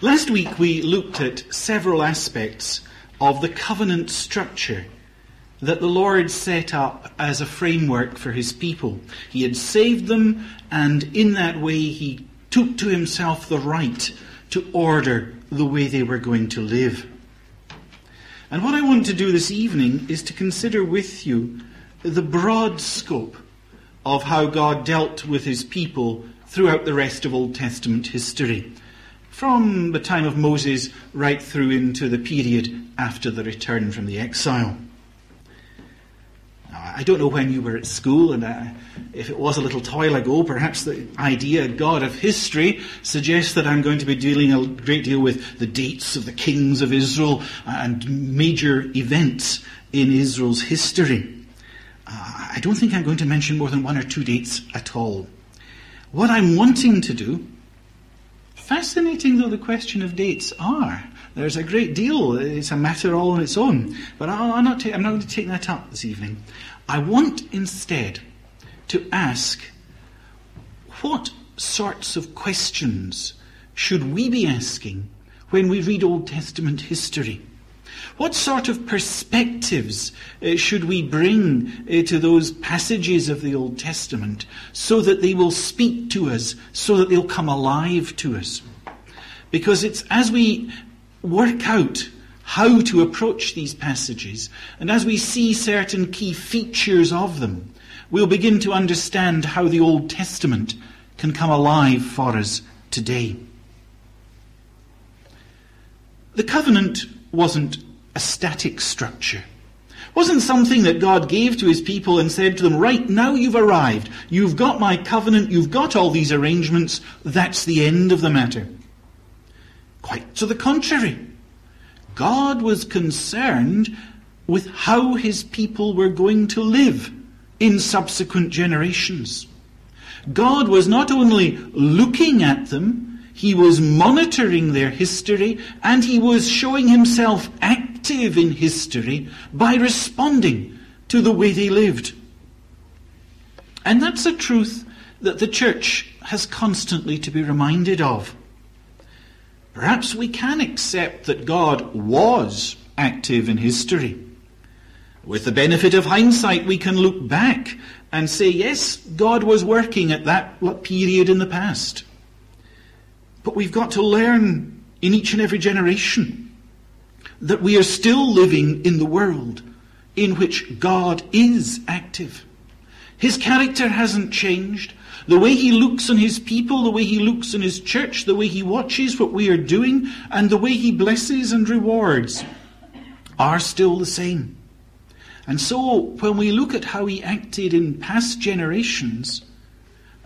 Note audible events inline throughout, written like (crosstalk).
Last week we looked at several aspects of the covenant structure that the Lord set up as a framework for his people. He had saved them, and in that way he took to himself the right to order the way they were going to live. And what I want to do this evening is to consider with you the broad scope of how God dealt with his people throughout the rest of Old Testament history, from the time of Moses right through into the period after the return from the exile. I don't know when you were at school, and uh, if it was a little while ago, perhaps the idea, God of history, suggests that I'm going to be dealing a great deal with the dates of the kings of Israel and major events in Israel's history. Uh, I don't think I'm going to mention more than one or two dates at all. What I'm wanting to do, fascinating though the question of dates are, there's a great deal. It's a matter all on its own. But I'll, not take, I'm not going to take that up this evening. I want instead to ask what sorts of questions should we be asking when we read Old Testament history? What sort of perspectives uh, should we bring uh, to those passages of the Old Testament so that they will speak to us, so that they'll come alive to us? Because it's as we work out how to approach these passages, and as we see certain key features of them, we'll begin to understand how the Old Testament can come alive for us today. The covenant wasn't a static structure. It wasn't something that God gave to his people and said to them, right now you've arrived. You've got my covenant. You've got all these arrangements. That's the end of the matter. Quite to the contrary. God was concerned with how his people were going to live in subsequent generations. God was not only looking at them, he was monitoring their history and he was showing himself active in history by responding to the way they lived. And that's a truth that the church has constantly to be reminded of. Perhaps we can accept that God was active in history. With the benefit of hindsight, we can look back and say, yes, God was working at that period in the past. But we've got to learn in each and every generation that we are still living in the world in which God is active. His character hasn't changed. The way he looks on his people, the way he looks on his church, the way he watches what we are doing, and the way he blesses and rewards are still the same. And so, when we look at how he acted in past generations,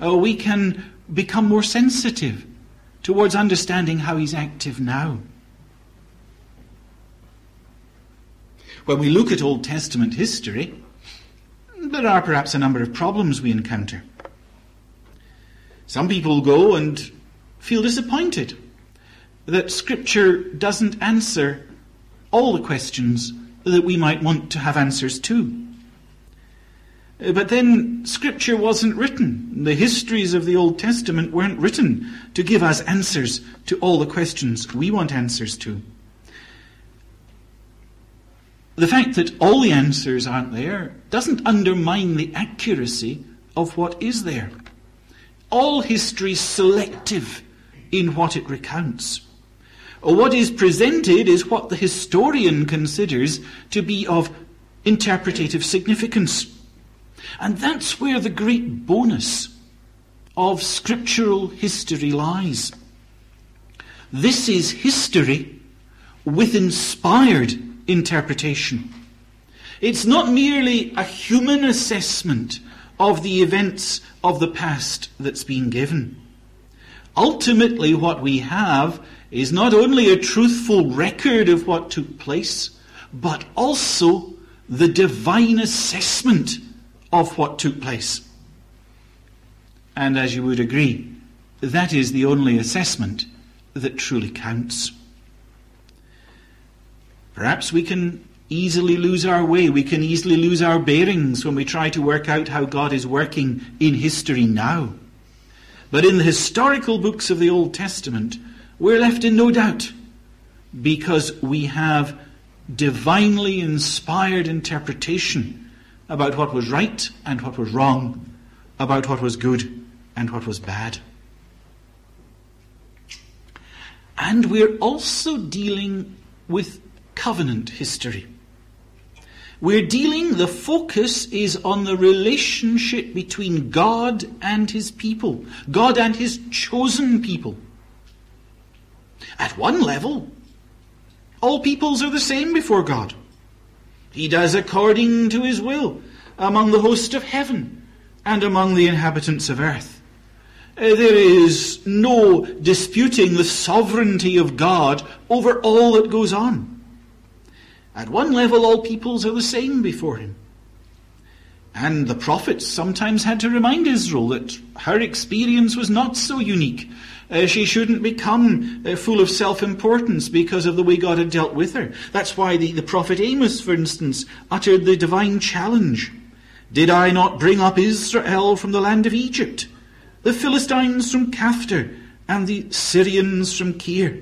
uh, we can become more sensitive towards understanding how he's active now. When we look at Old Testament history, there are perhaps a number of problems we encounter. Some people go and feel disappointed that Scripture doesn't answer all the questions that we might want to have answers to. But then Scripture wasn't written. The histories of the Old Testament weren't written to give us answers to all the questions we want answers to. The fact that all the answers aren't there doesn't undermine the accuracy of what is there all history is selective in what it recounts. What is presented is what the historian considers to be of interpretative significance. And that's where the great bonus of scriptural history lies. This is history with inspired interpretation. It's not merely a human assessment of the events of the past that's been given. Ultimately, what we have is not only a truthful record of what took place, but also the divine assessment of what took place. And as you would agree, that is the only assessment that truly counts. Perhaps we can easily lose our way. We can easily lose our bearings when we try to work out how God is working in history now. But in the historical books of the Old Testament, we're left in no doubt because we have divinely inspired interpretation about what was right and what was wrong, about what was good and what was bad. And we're also dealing with covenant history. We're dealing, the focus is on the relationship between God and His people, God and His chosen people. At one level, all peoples are the same before God. He does according to His will among the host of heaven and among the inhabitants of earth. Uh, there is no disputing the sovereignty of God over all that goes on. At one level, all peoples are the same before him. And the prophets sometimes had to remind Israel that her experience was not so unique. Uh, she shouldn't become uh, full of self-importance because of the way God had dealt with her. That's why the, the prophet Amos, for instance, uttered the divine challenge. Did I not bring up Israel from the land of Egypt, the Philistines from Caphtor, and the Syrians from Kir?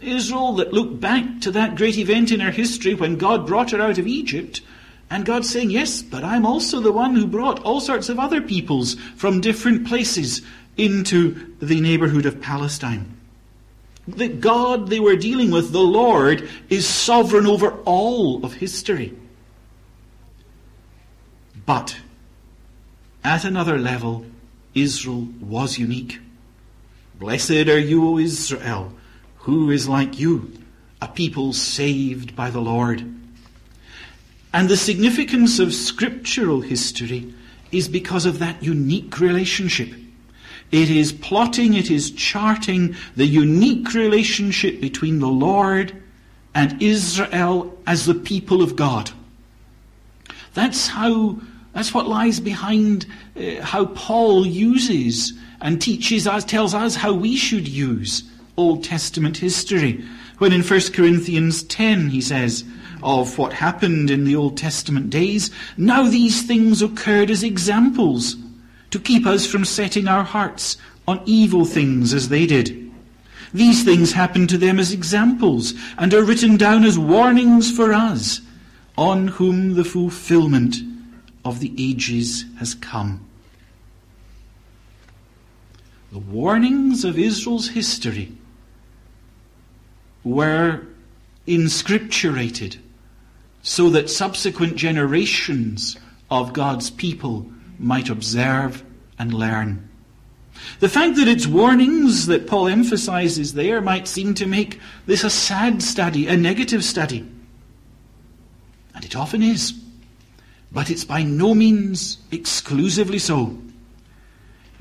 Israel that looked back to that great event in her history when God brought her out of Egypt, and God saying, Yes, but I'm also the one who brought all sorts of other peoples from different places into the neighborhood of Palestine. The God they were dealing with, the Lord, is sovereign over all of history. But at another level, Israel was unique. Blessed are you, O Israel who is like you, a people saved by the Lord? And the significance of scriptural history is because of that unique relationship. It is plotting, it is charting the unique relationship between the Lord and Israel as the people of God. That's how, that's what lies behind uh, how Paul uses and teaches us, tells us how we should use Old Testament history. When in 1 Corinthians 10 he says of what happened in the Old Testament days, now these things occurred as examples to keep us from setting our hearts on evil things as they did. These things happened to them as examples and are written down as warnings for us, on whom the fulfillment of the ages has come. The warnings of Israel's history were inscripturated so that subsequent generations of God's people might observe and learn. The fact that it's warnings that Paul emphasizes there might seem to make this a sad study, a negative study. And it often is. But it's by no means exclusively so.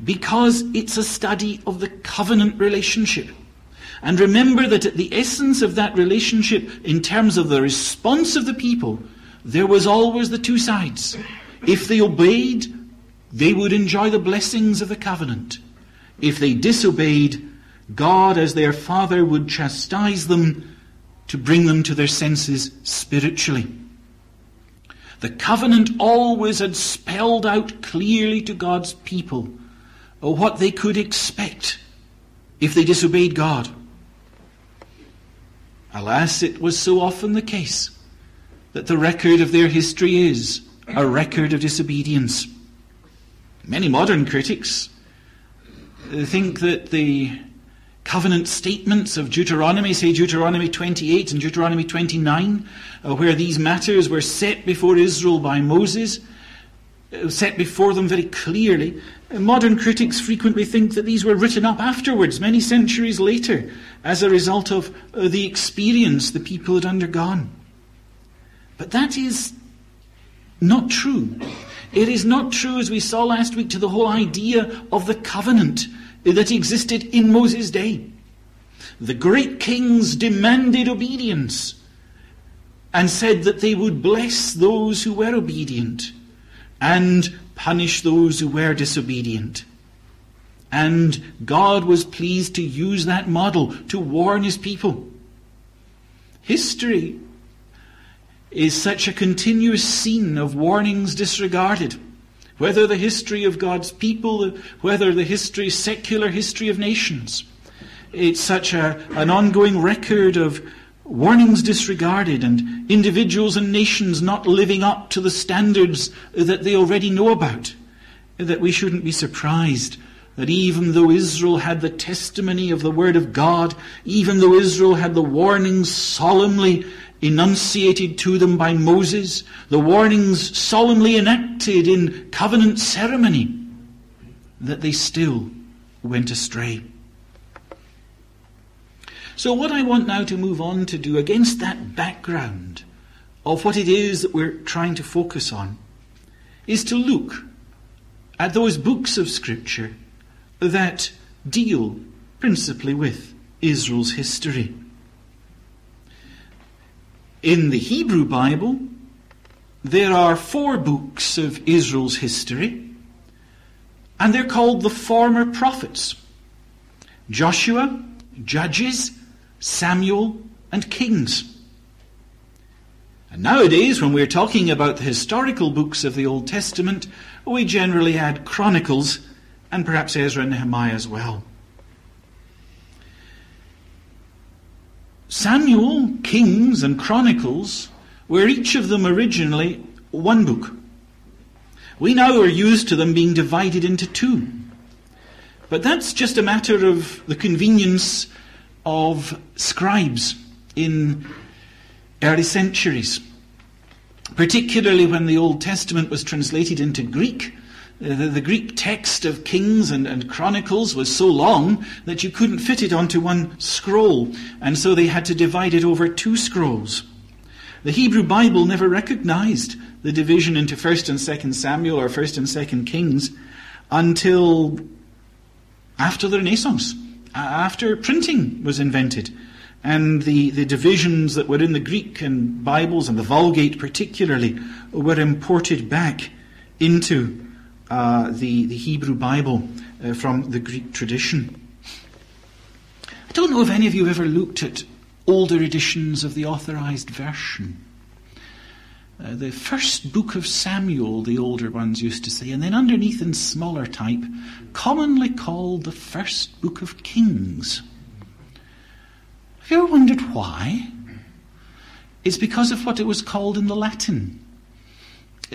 Because it's a study of the covenant relationship and remember that at the essence of that relationship, in terms of the response of the people, there was always the two sides. If they obeyed, they would enjoy the blessings of the covenant. If they disobeyed, God, as their Father, would chastise them to bring them to their senses spiritually. The covenant always had spelled out clearly to God's people uh, what they could expect if they disobeyed God. Alas, it was so often the case that the record of their history is a record of disobedience. Many modern critics think that the covenant statements of Deuteronomy, say Deuteronomy 28 and Deuteronomy 29, uh, where these matters were set before Israel by Moses, uh, set before them very clearly, Modern critics frequently think that these were written up afterwards, many centuries later, as a result of uh, the experience the people had undergone. But that is not true. It is not true, as we saw last week, to the whole idea of the covenant that existed in Moses' day. The great kings demanded obedience and said that they would bless those who were obedient and punish those who were disobedient. And God was pleased to use that model to warn his people. History is such a continuous scene of warnings disregarded. Whether the history of God's people, whether the history, secular history of nations. It's such a, an ongoing record of warnings disregarded and individuals and nations not living up to the standards that they already know about, that we shouldn't be surprised that even though Israel had the testimony of the Word of God, even though Israel had the warnings solemnly enunciated to them by Moses, the warnings solemnly enacted in covenant ceremony, that they still went astray. So, what I want now to move on to do against that background of what it is that we're trying to focus on is to look at those books of Scripture that deal principally with Israel's history. In the Hebrew Bible, there are four books of Israel's history, and they're called the former prophets Joshua, Judges, Samuel, and Kings. And nowadays, when we're talking about the historical books of the Old Testament, we generally add Chronicles and perhaps Ezra and Nehemiah as well. Samuel, Kings, and Chronicles were each of them originally one book. We now are used to them being divided into two. But that's just a matter of the convenience of scribes in early centuries. Particularly when the Old Testament was translated into Greek, Uh, the, the, Greek text of Kings and, and, Chronicles was so long that you couldn't fit it onto one scroll, and so they had to divide it over two scrolls. The Hebrew Bible never recognized the division into 1st and 2nd Samuel or 1st and 2nd Kings until after the Renaissance, after printing was invented. And the, the divisions that were in the Greek and Bibles and the Vulgate particularly were imported back into uh, the, the Hebrew Bible uh, from the Greek tradition. I don't know if any of you have ever looked at older editions of the authorized version. Uh, the first book of Samuel, the older ones used to say, and then underneath in smaller type, commonly called the first book of Kings. Have you ever wondered why? It's because of what it was called in the Latin.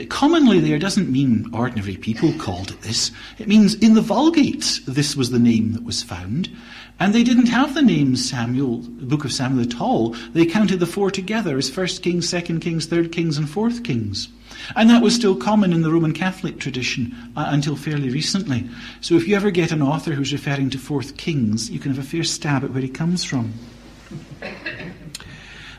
Commonly, there doesn't mean ordinary people called it this. It means in the Vulgate, this was the name that was found. And they didn't have the name Samuel, book of Samuel at all. They counted the four together as First Kings, Second Kings, Third Kings, and Fourth Kings. And that was still common in the Roman Catholic tradition uh, until fairly recently. So if you ever get an author who's referring to Fourth Kings, you can have a fair stab at where he comes from. (laughs)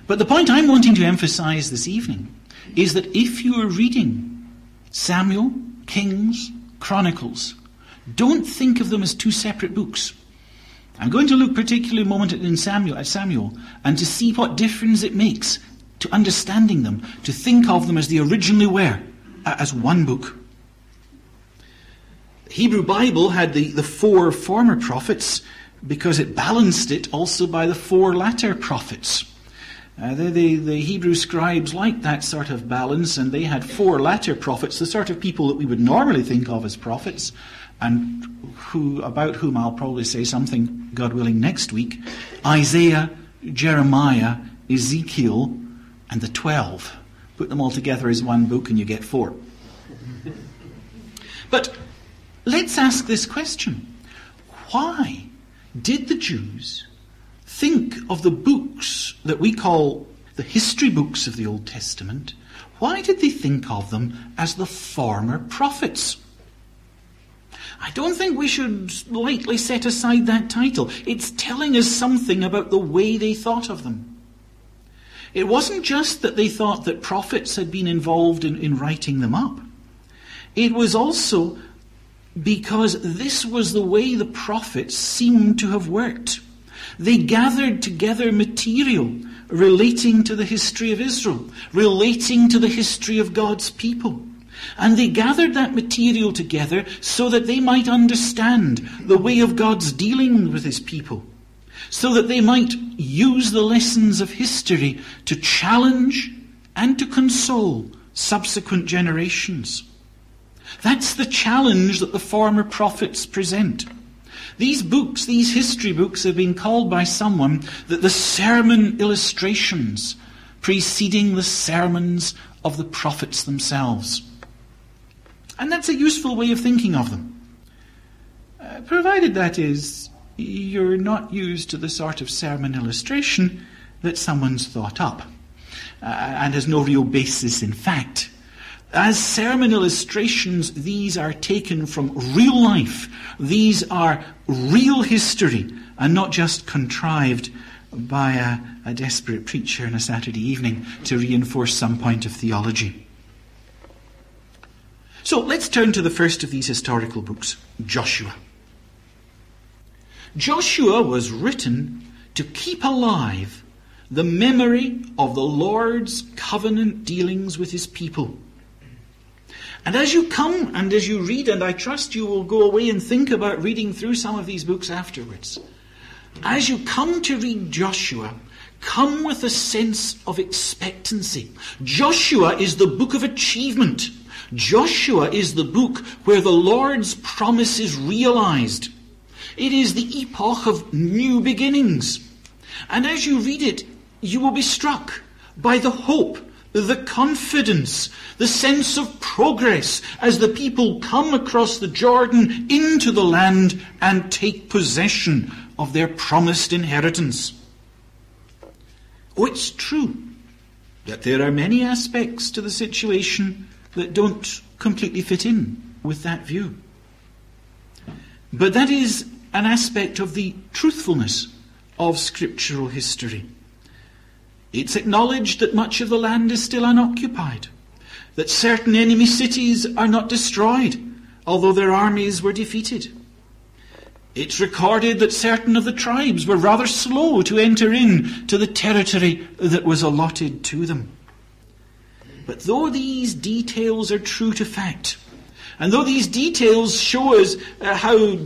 But the point I'm wanting to emphasize this evening is that if you are reading Samuel, Kings, Chronicles, don't think of them as two separate books. I'm going to look particularly a moment in Samuel, at Samuel and to see what difference it makes to understanding them, to think of them as they originally were, as one book. The Hebrew Bible had the, the four former prophets because it balanced it also by the four latter prophets. Uh, the, the, the, Hebrew scribes liked that sort of balance, and they had four latter prophets, the sort of people that we would normally think of as prophets, and who, about whom I'll probably say something, God willing, next week Isaiah, Jeremiah, Ezekiel, and the twelve. Put them all together as one book, and you get four. But let's ask this question Why did the Jews think of the books that we call the history books of the Old Testament, why did they think of them as the former prophets? I don't think we should lightly set aside that title. It's telling us something about the way they thought of them. It wasn't just that they thought that prophets had been involved in, in writing them up. It was also because this was the way the prophets seemed to have worked. They gathered together material relating to the history of Israel, relating to the history of God's people. And they gathered that material together so that they might understand the way of God's dealing with his people, so that they might use the lessons of history to challenge and to console subsequent generations. That's the challenge that the former prophets present. These books, these history books, have been called by someone that the sermon illustrations preceding the sermons of the prophets themselves. And that's a useful way of thinking of them. Uh, provided that is, you're not used to the sort of sermon illustration that someone's thought up uh, and has no real basis in fact. As sermon illustrations, these are taken from real life. These are real history and not just contrived by a, a desperate preacher on a Saturday evening to reinforce some point of theology. So let's turn to the first of these historical books, Joshua. Joshua was written to keep alive the memory of the Lord's covenant dealings with his people. And as you come and as you read, and I trust you will go away and think about reading through some of these books afterwards, as you come to read Joshua, come with a sense of expectancy. Joshua is the book of achievement. Joshua is the book where the Lord's promise is realized. It is the epoch of new beginnings. And as you read it, you will be struck by the hope, the confidence, the sense of progress as the people come across the Jordan into the land and take possession of their promised inheritance. Oh, it's true that there are many aspects to the situation that don't completely fit in with that view. But that is an aspect of the truthfulness of scriptural history. It's acknowledged that much of the land is still unoccupied, that certain enemy cities are not destroyed, although their armies were defeated. It's recorded that certain of the tribes were rather slow to enter in to the territory that was allotted to them. But though these details are true to fact, and though these details show us uh, how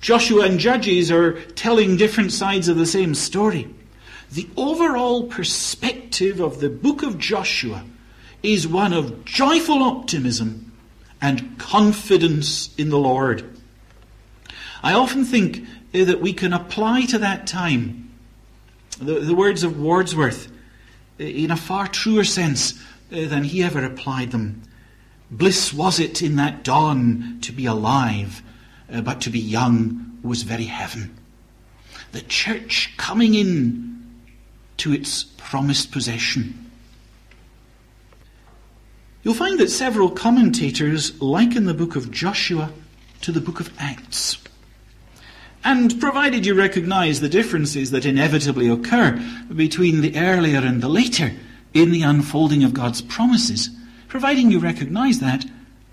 Joshua and Judges are telling different sides of the same story, the overall perspective of the book of Joshua is one of joyful optimism and confidence in the Lord. I often think that we can apply to that time the, the words of Wordsworth in a far truer sense uh, than he ever applied them. Bliss was it in that dawn to be alive, uh, but to be young was very heaven. The church coming in to its promised possession. You'll find that several commentators liken the book of Joshua to the book of Acts. And provided you recognize the differences that inevitably occur between the earlier and the later in the unfolding of God's promises, providing you recognize that,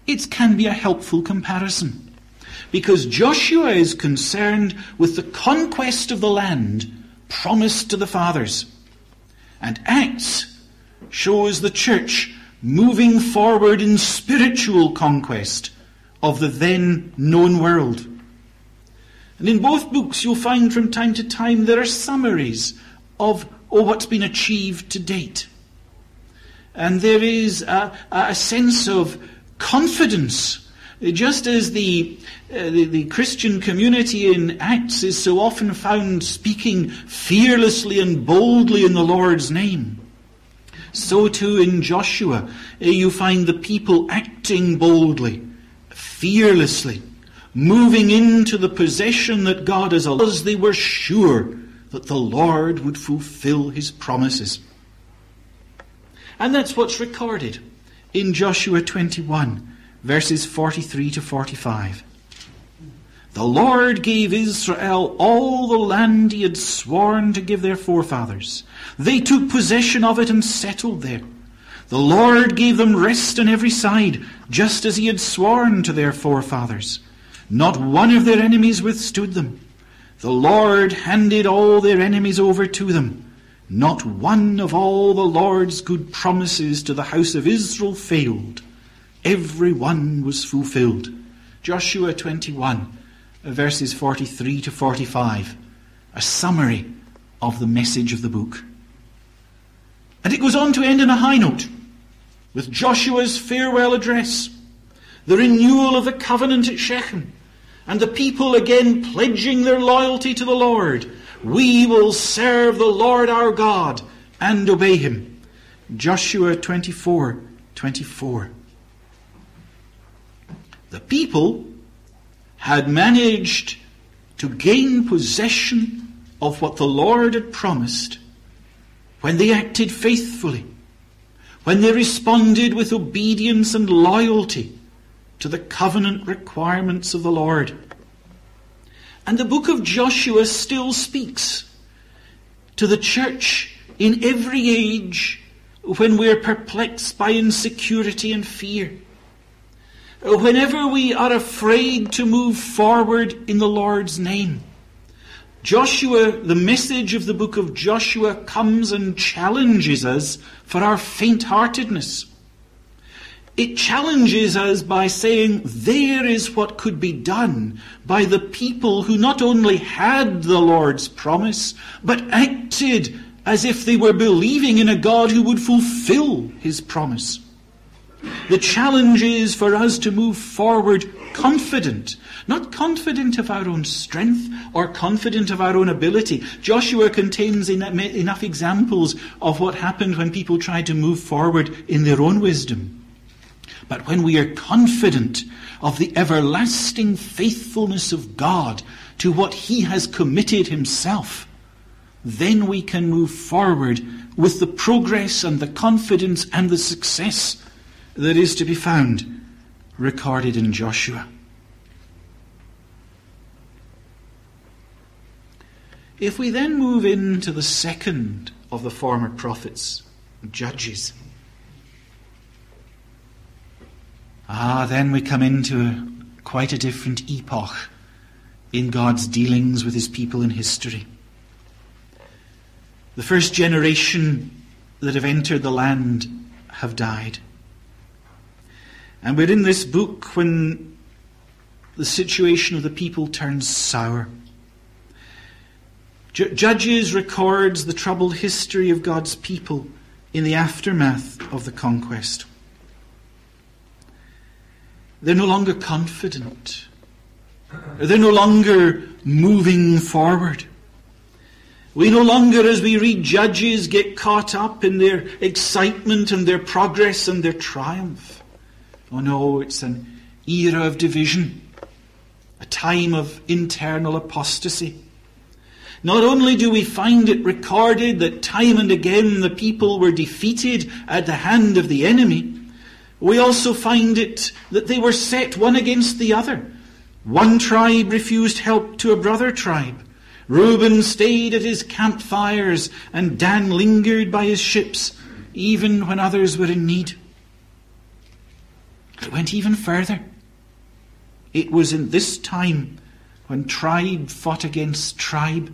it can be a helpful comparison. Because Joshua is concerned with the conquest of the land promised to the fathers. And Acts shows the church moving forward in spiritual conquest of the then known world. And in both books, you'll find from time to time there are summaries of oh, what's been achieved to date. And there is a, a sense of confidence, just as the, uh, the, the Christian community in Acts is so often found speaking fearlessly and boldly in the Lord's name. So too in Joshua, uh, you find the people acting boldly, fearlessly moving into the possession that God has allowed, as they were sure that the Lord would fulfill his promises. And that's what's recorded in Joshua 21, verses 43 to 45. The Lord gave Israel all the land he had sworn to give their forefathers. They took possession of it and settled there. The Lord gave them rest on every side, just as he had sworn to their forefathers. Not one of their enemies withstood them. The Lord handed all their enemies over to them. Not one of all the Lord's good promises to the house of Israel failed. Every one was fulfilled. Joshua 21, verses 43 to 45. A summary of the message of the book. And it goes on to end in a high note with Joshua's farewell address the renewal of the covenant at Shechem, and the people again pledging their loyalty to the Lord. We will serve the Lord our God and obey him. Joshua 24 24. The people had managed to gain possession of what the Lord had promised when they acted faithfully, when they responded with obedience and loyalty to the covenant requirements of the Lord. And the book of Joshua still speaks to the church in every age when we're perplexed by insecurity and fear. Whenever we are afraid to move forward in the Lord's name. Joshua, the message of the book of Joshua comes and challenges us for our faint heartedness. It challenges us by saying there is what could be done by the people who not only had the Lord's promise, but acted as if they were believing in a God who would fulfill his promise. The challenge is for us to move forward confident, not confident of our own strength or confident of our own ability. Joshua contains enough examples of what happened when people tried to move forward in their own wisdom. But when we are confident of the everlasting faithfulness of God to what He has committed Himself, then we can move forward with the progress and the confidence and the success that is to be found recorded in Joshua. If we then move into the second of the former prophets, Judges, Ah, then we come into a, quite a different epoch in God's dealings with his people in history. The first generation that have entered the land have died. And we're in this book when the situation of the people turns sour. Judges records the troubled history of God's people in the aftermath of the conquest. They're no longer confident. They're no longer moving forward. We no longer, as we read Judges, get caught up in their excitement and their progress and their triumph. Oh no, it's an era of division, a time of internal apostasy. Not only do we find it recorded that time and again the people were defeated at the hand of the enemy, we also find it that they were set one against the other. One tribe refused help to a brother tribe. Reuben stayed at his campfires, and Dan lingered by his ships, even when others were in need. It went even further. It was in this time when tribe fought against tribe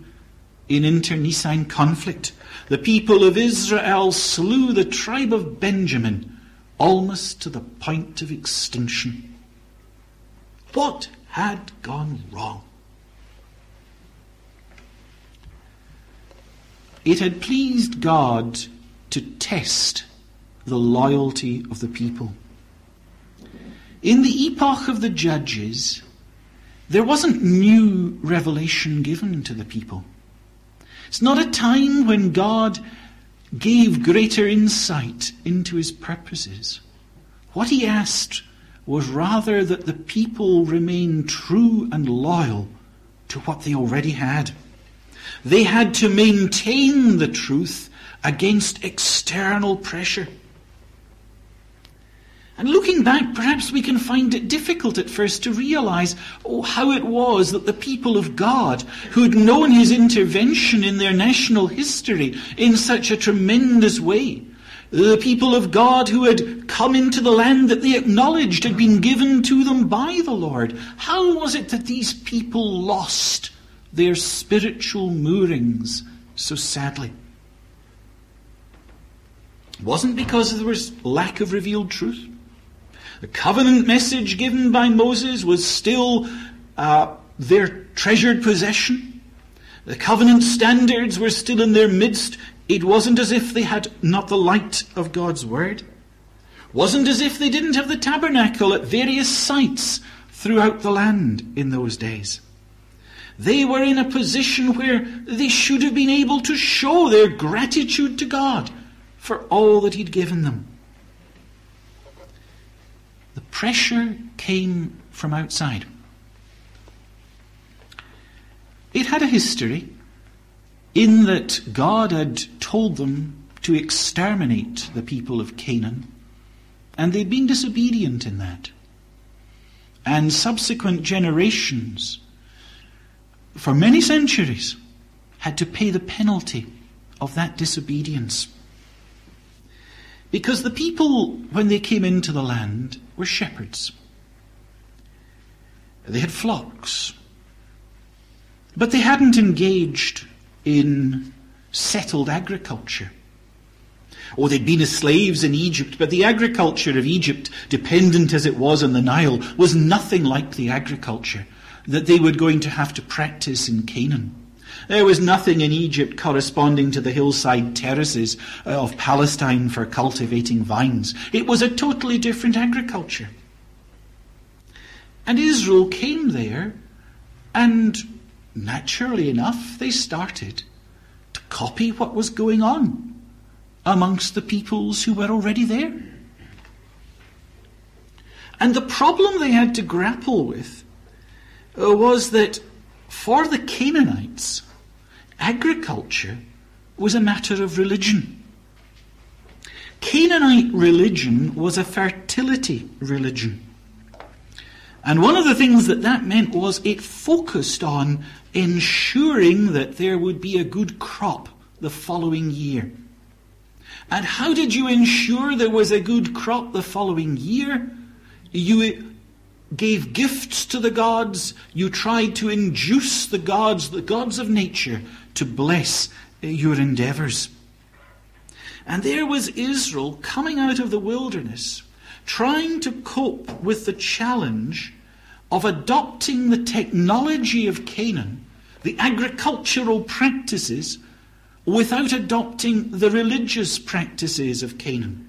in internecine conflict. The people of Israel slew the tribe of Benjamin almost to the point of extinction. What had gone wrong? It had pleased God to test the loyalty of the people. In the epoch of the judges, there wasn't new revelation given to the people. It's not a time when God gave greater insight into his purposes. What he asked was rather that the people remain true and loyal to what they already had. They had to maintain the truth against external pressure. And looking back, perhaps we can find it difficult at first to realize oh, how it was that the people of God, who had known his intervention in their national history in such a tremendous way, the people of God who had come into the land that they acknowledged had been given to them by the Lord, how was it that these people lost their spiritual moorings so sadly? It wasn't because there was lack of revealed truth. The covenant message given by Moses was still uh, their treasured possession. The covenant standards were still in their midst. It wasn't as if they had not the light of God's word. Wasn't as if they didn't have the tabernacle at various sites throughout the land in those days. They were in a position where they should have been able to show their gratitude to God for all that He'd given them. The pressure came from outside. It had a history in that God had told them to exterminate the people of Canaan, and they'd been disobedient in that. And subsequent generations, for many centuries, had to pay the penalty of that disobedience. Because the people, when they came into the land, were shepherds. They had flocks. But they hadn't engaged in settled agriculture. Or they'd been as slaves in Egypt, but the agriculture of Egypt, dependent as it was on the Nile, was nothing like the agriculture that they were going to have to practice in Canaan. There was nothing in Egypt corresponding to the hillside terraces uh, of Palestine for cultivating vines. It was a totally different agriculture. And Israel came there, and naturally enough, they started to copy what was going on amongst the peoples who were already there. And the problem they had to grapple with uh, was that for the Canaanites, agriculture was a matter of religion. Canaanite religion was a fertility religion. And one of the things that that meant was it focused on ensuring that there would be a good crop the following year. And how did you ensure there was a good crop the following year? You gave gifts to the gods. You tried to induce the gods, the gods of nature, to bless your endeavors. And there was Israel coming out of the wilderness, trying to cope with the challenge of adopting the technology of Canaan, the agricultural practices, without adopting the religious practices of Canaan.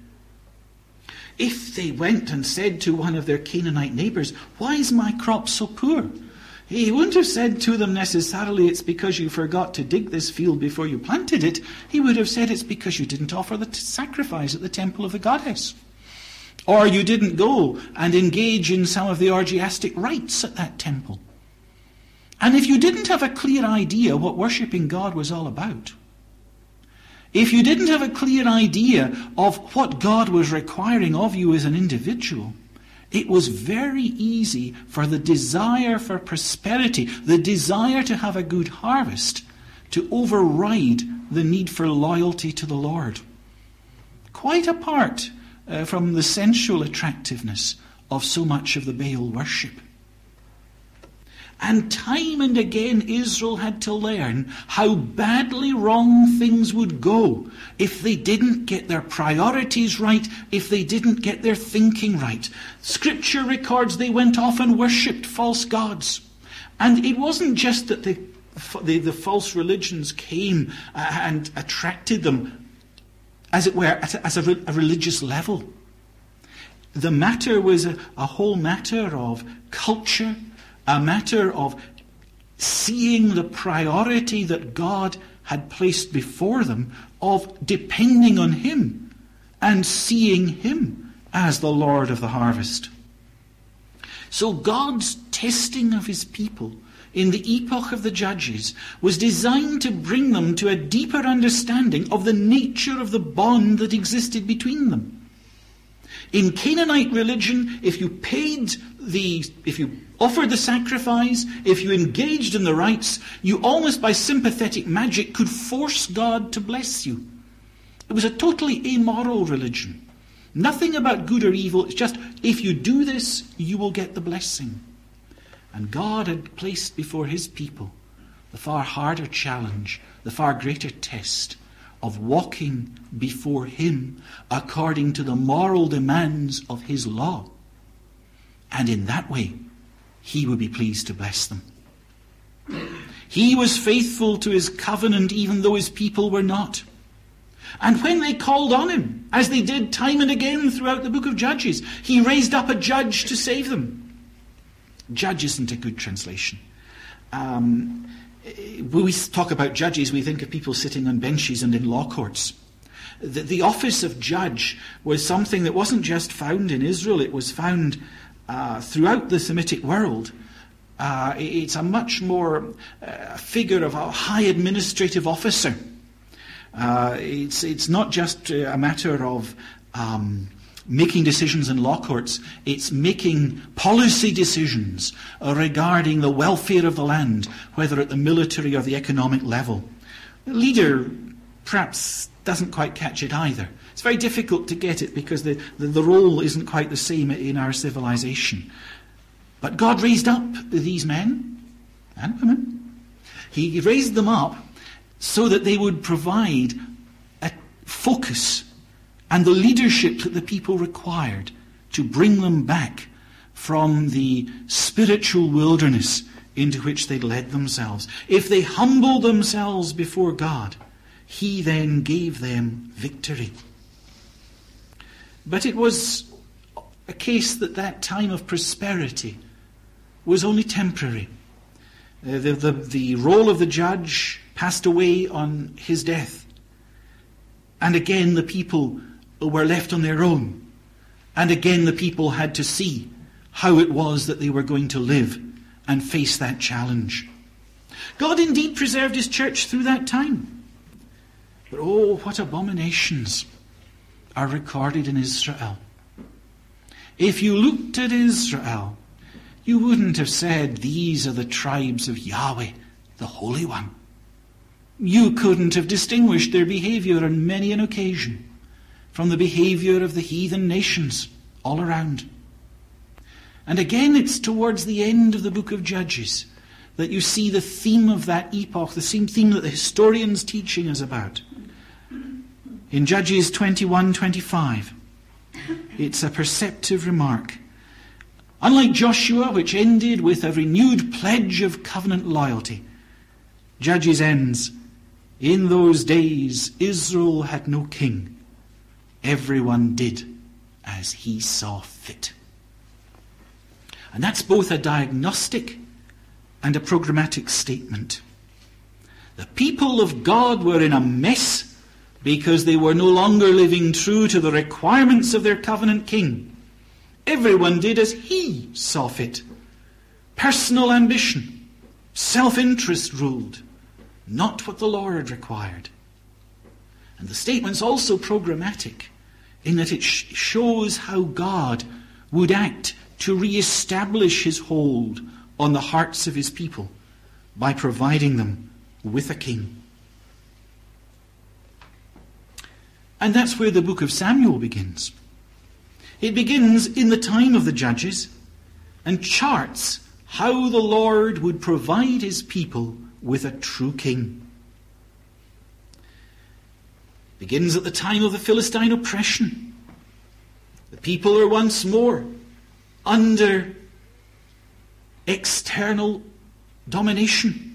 If they went and said to one of their Canaanite neighbors, Why is my crop so poor? He wouldn't have said to them necessarily, It's because you forgot to dig this field before you planted it. He would have said, It's because you didn't offer the t- sacrifice at the temple of the goddess. Or you didn't go and engage in some of the orgiastic rites at that temple. And if you didn't have a clear idea what worshipping God was all about, if you didn't have a clear idea of what God was requiring of you as an individual, it was very easy for the desire for prosperity, the desire to have a good harvest, to override the need for loyalty to the Lord. Quite apart uh, from the sensual attractiveness of so much of the Baal worship. And time and again, Israel had to learn how badly wrong things would go if they didn't get their priorities right, if they didn't get their thinking right. Scripture records they went off and worshipped false gods. And it wasn't just that the, the, the false religions came uh, and attracted them, as it were, at a, as a, a religious level. The matter was a, a whole matter of culture a matter of seeing the priority that God had placed before them of depending on Him and seeing Him as the Lord of the harvest. So God's testing of His people in the epoch of the judges was designed to bring them to a deeper understanding of the nature of the bond that existed between them. In Canaanite religion, if you paid the, if you offered the sacrifice, if you engaged in the rites, you almost by sympathetic magic could force God to bless you. It was a totally amoral religion. Nothing about good or evil. It's just, if you do this, you will get the blessing. And God had placed before his people the far harder challenge, the far greater test of walking before Him according to the moral demands of His law. And in that way, He would be pleased to bless them. He was faithful to His covenant even though His people were not. And when they called on Him, as they did time and again throughout the book of Judges, He raised up a judge to save them. Judge isn't a good translation. Um, when we talk about judges, we think of people sitting on benches and in law courts. The, the office of judge was something that wasn't just found in Israel, it was found uh, throughout the Semitic world. Uh, it's a much more uh, figure of a high administrative officer. Uh, it's, it's not just a matter of um, making decisions in law courts, it's making policy decisions regarding the welfare of the land, whether at the military or the economic level. The leader perhaps doesn't quite catch it either. It's very difficult to get it because the, the, the role isn't quite the same in our civilization. But God raised up these men and women. He raised them up so that they would provide a focus and the leadership that the people required to bring them back from the spiritual wilderness into which they'd led themselves. If they humbled themselves before God, He then gave them victory. But it was a case that that time of prosperity was only temporary. Uh, the, the, the role of the judge passed away on his death. And again, the people were left on their own. And again, the people had to see how it was that they were going to live and face that challenge. God indeed preserved his church through that time. But oh, what abominations are recorded in Israel. If you looked at Israel, you wouldn't have said, These are the tribes of Yahweh, the Holy One. You couldn't have distinguished their behavior on many an occasion from the behavior of the heathen nations all around. And again, it's towards the end of the book of Judges that you see the theme of that epoch, the same theme that the historian's teaching is about. In Judges 21:25, it's a perceptive remark. Unlike Joshua, which ended with a renewed pledge of covenant loyalty, Judges ends, In those days Israel had no king Everyone did as he saw fit. And that's both a diagnostic and a programmatic statement. The people of God were in a mess because they were no longer living true to the requirements of their covenant king. Everyone did as he saw fit. Personal ambition, self interest ruled, not what the Lord required. And the statement's also programmatic in that it sh- shows how God would act to re-establish his hold on the hearts of his people by providing them with a king. And that's where the book of Samuel begins. It begins in the time of the judges and charts how the Lord would provide his people with a true king It begins at the time of the Philistine oppression. The people are once more under external domination.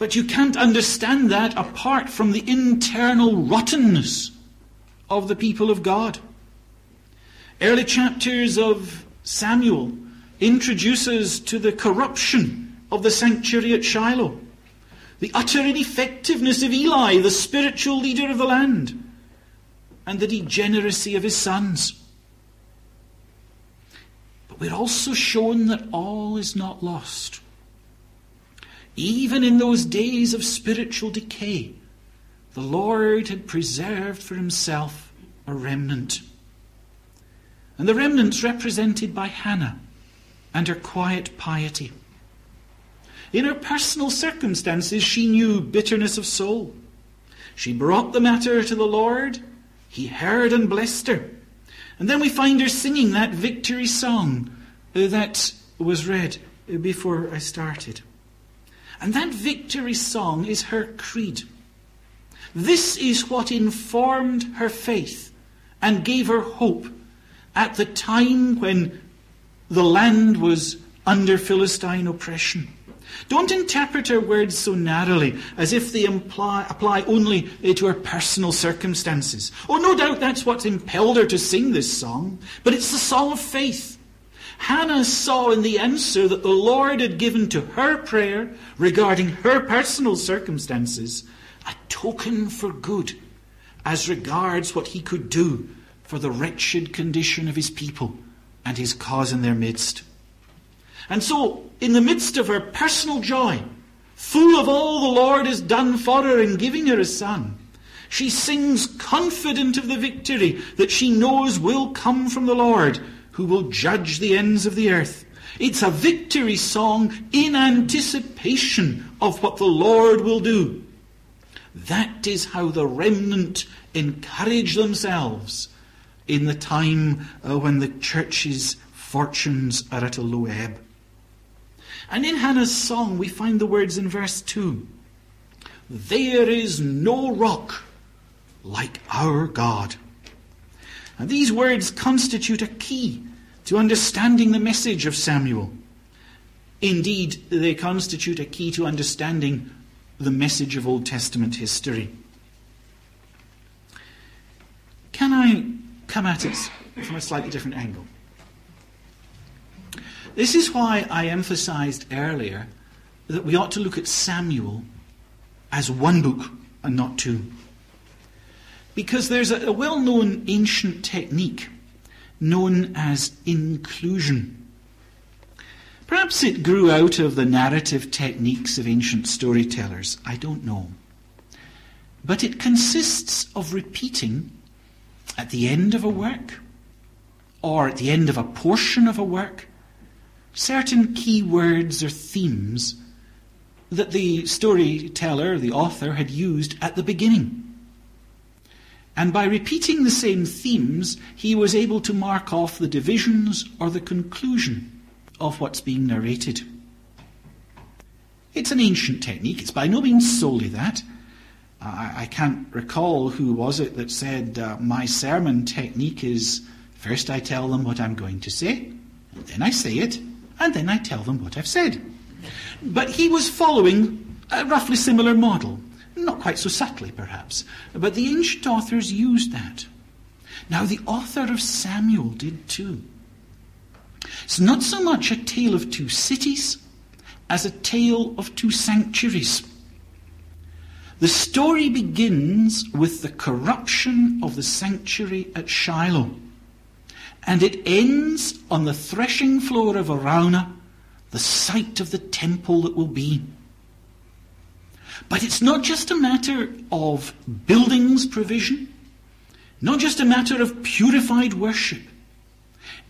But you can't understand that apart from the internal rottenness of the people of God. Early chapters of Samuel introduces to the corruption of the sanctuary at Shiloh the utter ineffectiveness of Eli, the spiritual leader of the land, and the degeneracy of his sons. But we're also shown that all is not lost. Even in those days of spiritual decay, the Lord had preserved for himself a remnant. And the remnant's represented by Hannah and her quiet piety. In her personal circumstances, she knew bitterness of soul. She brought the matter to the Lord. He heard and blessed her. And then we find her singing that victory song uh, that was read before I started. And that victory song is her creed. This is what informed her faith and gave her hope at the time when the land was under Philistine oppression. Don't interpret her words so narrowly as if they imply, apply only to her personal circumstances. Oh, no doubt that's what impelled her to sing this song, but it's the song of faith. Hannah saw in the answer that the Lord had given to her prayer regarding her personal circumstances a token for good as regards what he could do for the wretched condition of his people and his cause in their midst. And so, in the midst of her personal joy, full of all the Lord has done for her in giving her a son, she sings confident of the victory that she knows will come from the Lord, who will judge the ends of the earth. It's a victory song in anticipation of what the Lord will do. That is how the remnant encourage themselves in the time uh, when the church's fortunes are at a low ebb. And in Hannah's song, we find the words in verse 2 There is no rock like our God. And these words constitute a key to understanding the message of Samuel. Indeed, they constitute a key to understanding the message of Old Testament history. Can I come at it from a slightly different angle? This is why I emphasized earlier that we ought to look at Samuel as one book and not two. Because there's a, a well known ancient technique known as inclusion. Perhaps it grew out of the narrative techniques of ancient storytellers. I don't know. But it consists of repeating at the end of a work or at the end of a portion of a work certain key words or themes that the storyteller, the author, had used at the beginning. And by repeating the same themes, he was able to mark off the divisions or the conclusion of what's being narrated. It's an ancient technique. It's by no means solely that. I, I can't recall who was it that said, uh, My sermon technique is first I tell them what I'm going to say, then I say it, and then I tell them what I've said. But he was following a roughly similar model. Not quite so subtly, perhaps, but the ancient authors used that. Now, the author of Samuel did too. It's not so much a tale of two cities as a tale of two sanctuaries. The story begins with the corruption of the sanctuary at Shiloh, and it ends on the threshing floor of Araunah, the site of the temple that will be. But it's not just a matter of buildings provision, not just a matter of purified worship.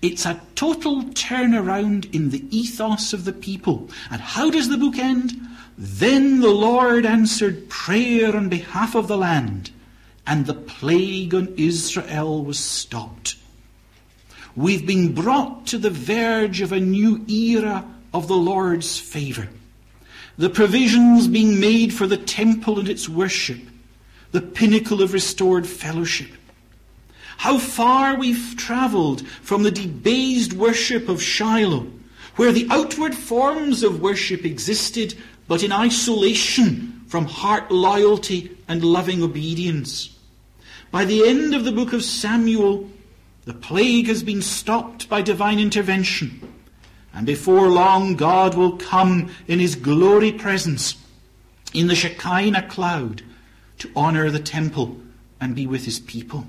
It's a total turnaround in the ethos of the people. And how does the book end? Then the Lord answered prayer on behalf of the land, and the plague on Israel was stopped. We've been brought to the verge of a new era of the Lord's favour the provisions being made for the temple and its worship, the pinnacle of restored fellowship. How far we've travelled from the debased worship of Shiloh, where the outward forms of worship existed, but in isolation from heart loyalty and loving obedience. By the end of the book of Samuel, the plague has been stopped by divine intervention. And before long, God will come in his glory presence in the Shekinah cloud to honor the temple and be with his people.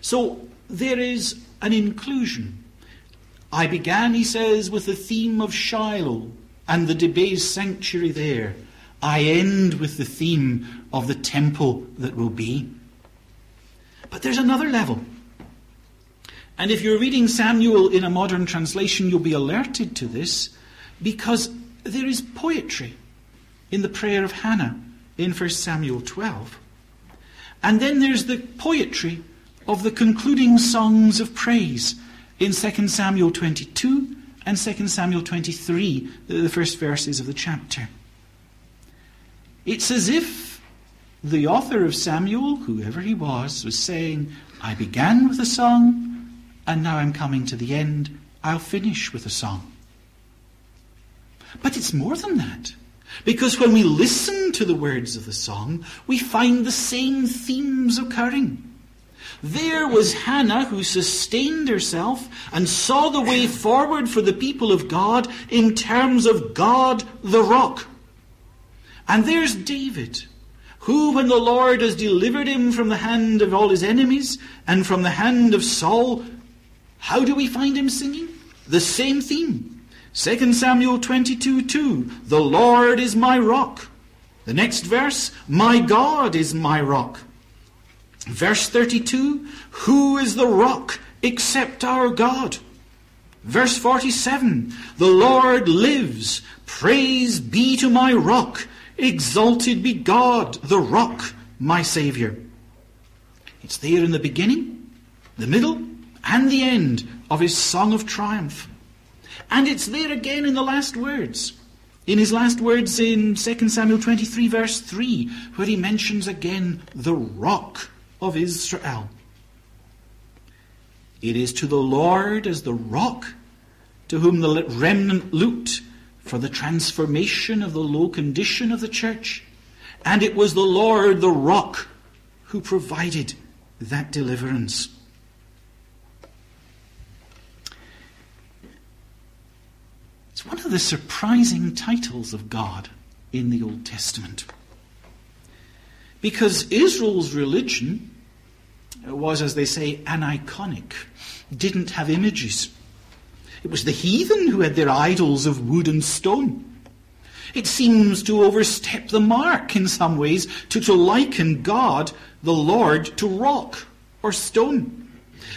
So there is an inclusion. I began, he says, with the theme of Shiloh and the debased sanctuary there. I end with the theme of the temple that will be. But there's another level. And if you're reading Samuel in a modern translation, you'll be alerted to this because there is poetry in the prayer of Hannah in 1 Samuel 12. And then there's the poetry of the concluding songs of praise in 2 Samuel 22 and 2 Samuel 23, the first verses of the chapter. It's as if the author of Samuel, whoever he was, was saying, I began with a song, and now I'm coming to the end. I'll finish with a song. But it's more than that. Because when we listen to the words of the song, we find the same themes occurring. There was Hannah who sustained herself and saw the way forward for the people of God in terms of God the rock. And there's David, who, when the Lord has delivered him from the hand of all his enemies and from the hand of Saul, how do we find him singing? The same theme. 2 Samuel 22 2. The Lord is my rock. The next verse, My God is my rock. Verse 32, Who is the rock except our God? Verse 47, The Lord lives. Praise be to my rock. Exalted be God, the rock, my Saviour. It's there in the beginning, the middle, and the end of his song of triumph. And it's there again in the last words. In his last words in 2 Samuel 23, verse 3, where he mentions again the rock of Israel. It is to the Lord as the rock to whom the remnant looked for the transformation of the low condition of the church. And it was the Lord, the rock, who provided that deliverance. One of the surprising titles of God in the Old Testament. Because Israel's religion was, as they say, aniconic, didn't have images. It was the heathen who had their idols of wood and stone. It seems to overstep the mark in some ways to, to liken God, the Lord, to rock or stone.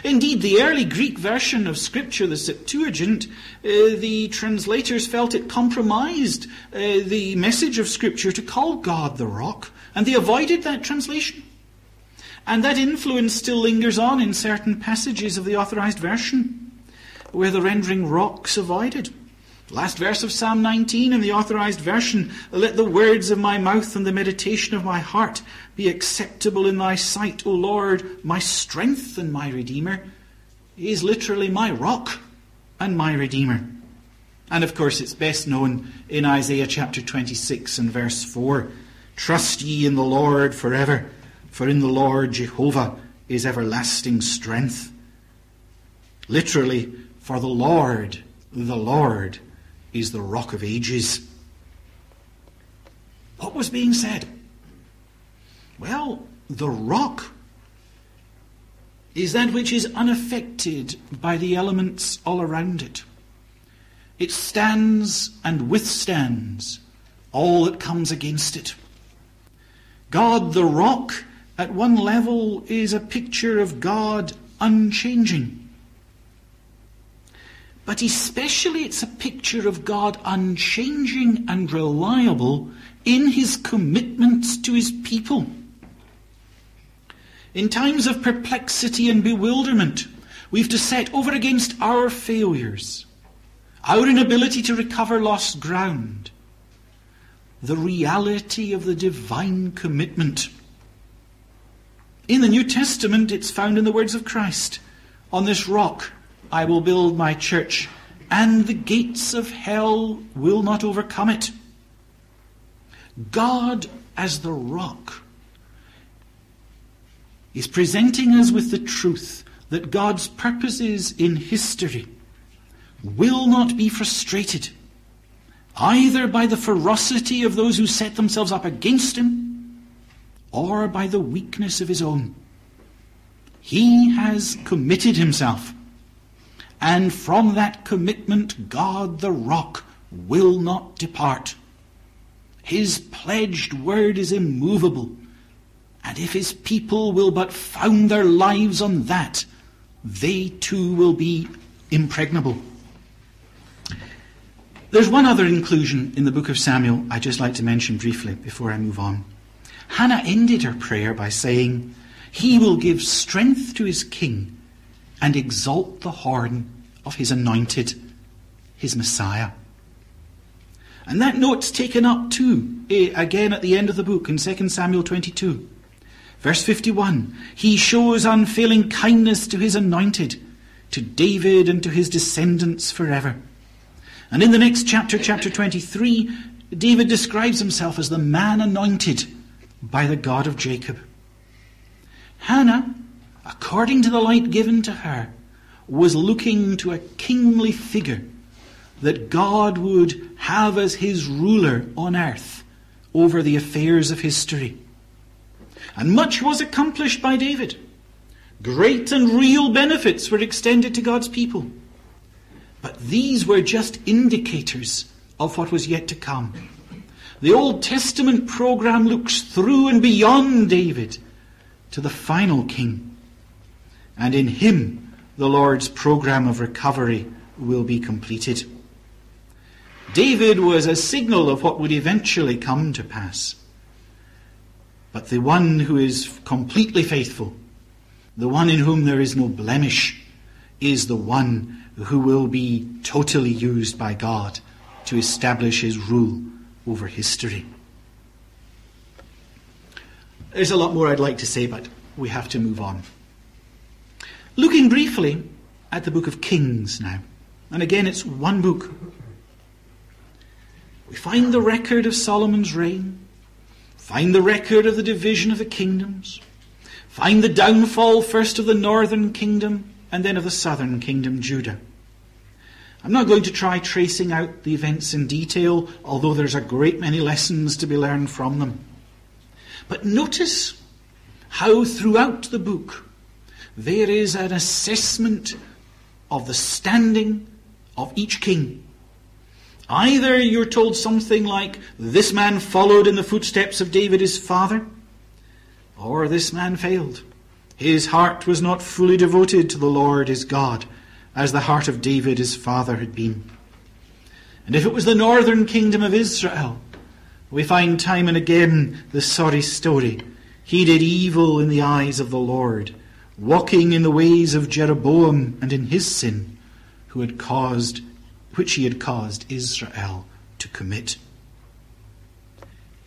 Indeed, the early Greek version of Scripture, the Septuagint, uh, the translators felt it compromised uh, the message of Scripture to call God the rock, and they avoided that translation. And that influence still lingers on in certain passages of the Authorized Version, where the rendering rock's avoided. Last verse of Psalm 19 in the Authorized Version Let the words of my mouth and the meditation of my heart be acceptable in thy sight, O Lord, my strength and my Redeemer. He is literally my rock and my Redeemer. And of course, it's best known in Isaiah chapter 26 and verse 4 Trust ye in the Lord forever, for in the Lord Jehovah is everlasting strength. Literally, for the Lord, the Lord, is the rock of ages. What was being said? Well, the rock is that which is unaffected by the elements all around it. It stands and withstands all that comes against it. God, the rock, at one level is a picture of God unchanging. But especially it's a picture of God unchanging and reliable in his commitments to his people. In times of perplexity and bewilderment, we've to set over against our failures, our inability to recover lost ground, the reality of the divine commitment. In the New Testament, it's found in the words of Christ On this rock I will build my church, and the gates of hell will not overcome it. God, as the rock, is presenting us with the truth that God's purposes in history will not be frustrated, either by the ferocity of those who set themselves up against him, or by the weakness of his own. He has committed himself and from that commitment, God the rock will not depart. His pledged word is immovable. And if his people will but found their lives on that, they too will be impregnable. There's one other inclusion in the book of Samuel I'd just like to mention briefly before I move on. Hannah ended her prayer by saying, He will give strength to his king and exalt the horn of his anointed, his Messiah. And that note's taken up too, eh, again at the end of the book in 2 Samuel 22. Verse 51 He shows unfailing kindness to his anointed, to David and to his descendants forever. And in the next chapter, chapter 23, David describes himself as the man anointed by the God of Jacob. Hannah according to the light given to her, was looking to a kingly figure that God would have as his ruler on earth over the affairs of history. And much was accomplished by David. Great and real benefits were extended to God's people. But these were just indicators of what was yet to come. The Old Testament program looks through and beyond David to the final king. And in him, the Lord's program of recovery will be completed. David was a signal of what would eventually come to pass. But the one who is completely faithful, the one in whom there is no blemish, is the one who will be totally used by God to establish his rule over history. There's a lot more I'd like to say, but we have to move on. Looking briefly at the book of Kings now, and again it's one book. We find the record of Solomon's reign, find the record of the division of the kingdoms, find the downfall first of the northern kingdom and then of the southern kingdom, Judah. I'm not going to try tracing out the events in detail, although there's a great many lessons to be learned from them. But notice how throughout the book there is an assessment of the standing of each king. Either you're told something like, this man followed in the footsteps of David his father, or this man failed. His heart was not fully devoted to the Lord his God as the heart of David his father had been. And if it was the northern kingdom of Israel, we find time and again the sorry story. He did evil in the eyes of the Lord, walking in the ways of Jeroboam and in his sin, who had caused, which he had caused Israel to commit.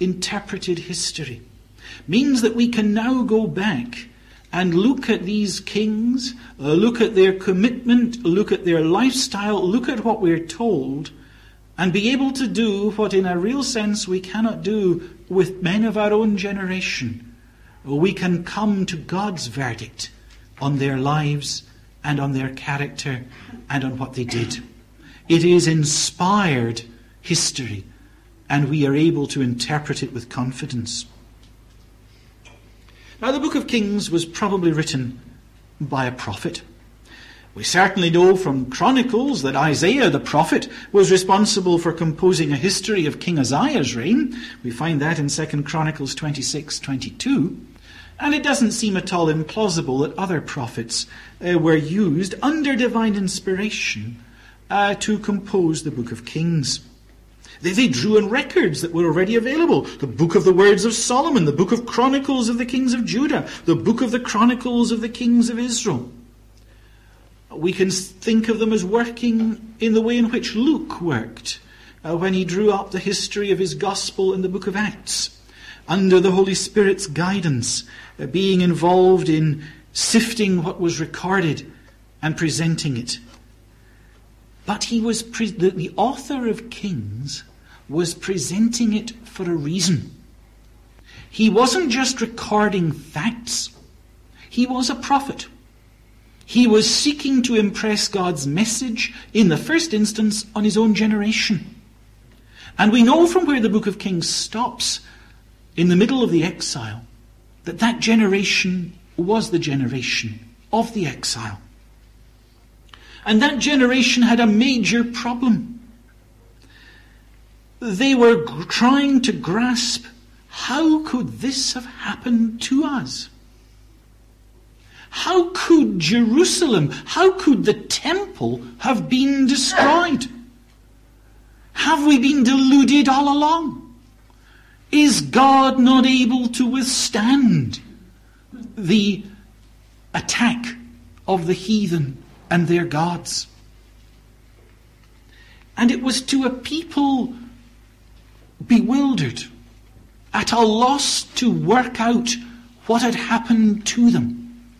Interpreted history means that we can now go back and look at these kings, uh, look at their commitment, look at their lifestyle, look at what we're told, and be able to do what, in a real sense, we cannot do with men of our own generation. We can come to God's verdict on their lives and on their character and on what they did. It is inspired history, and we are able to interpret it with confidence. Now, the book of Kings was probably written by a prophet. We certainly know from Chronicles that Isaiah the prophet was responsible for composing a history of King Uzziah's reign. We find that in 2 Chronicles 26 22. And it doesn't seem at all implausible that other prophets uh, were used under divine inspiration uh, to compose the book of Kings. They, they drew on records that were already available. The book of the words of Solomon, the book of Chronicles of the kings of Judah, the book of the Chronicles of the kings of Israel. We can think of them as working in the way in which Luke worked uh, when he drew up the history of his gospel in the book of Acts, under the Holy Spirit's guidance, Uh, being involved in sifting what was recorded and presenting it. But he was pre- the, the author of Kings was presenting it for a reason. He wasn't just recording facts, he was a prophet. He was seeking to impress God's message, in the first instance, on his own generation. And we know from where the book of Kings stops, in the middle of the exile, that that generation was the generation of the exile. And that generation had a major problem they were trying to grasp how could this have happened to us? How could Jerusalem, how could the temple have been destroyed? Have we been deluded all along? Is God not able to withstand the attack of the heathen and their gods? And it was to a people bewildered, at a loss to work out what had happened to them.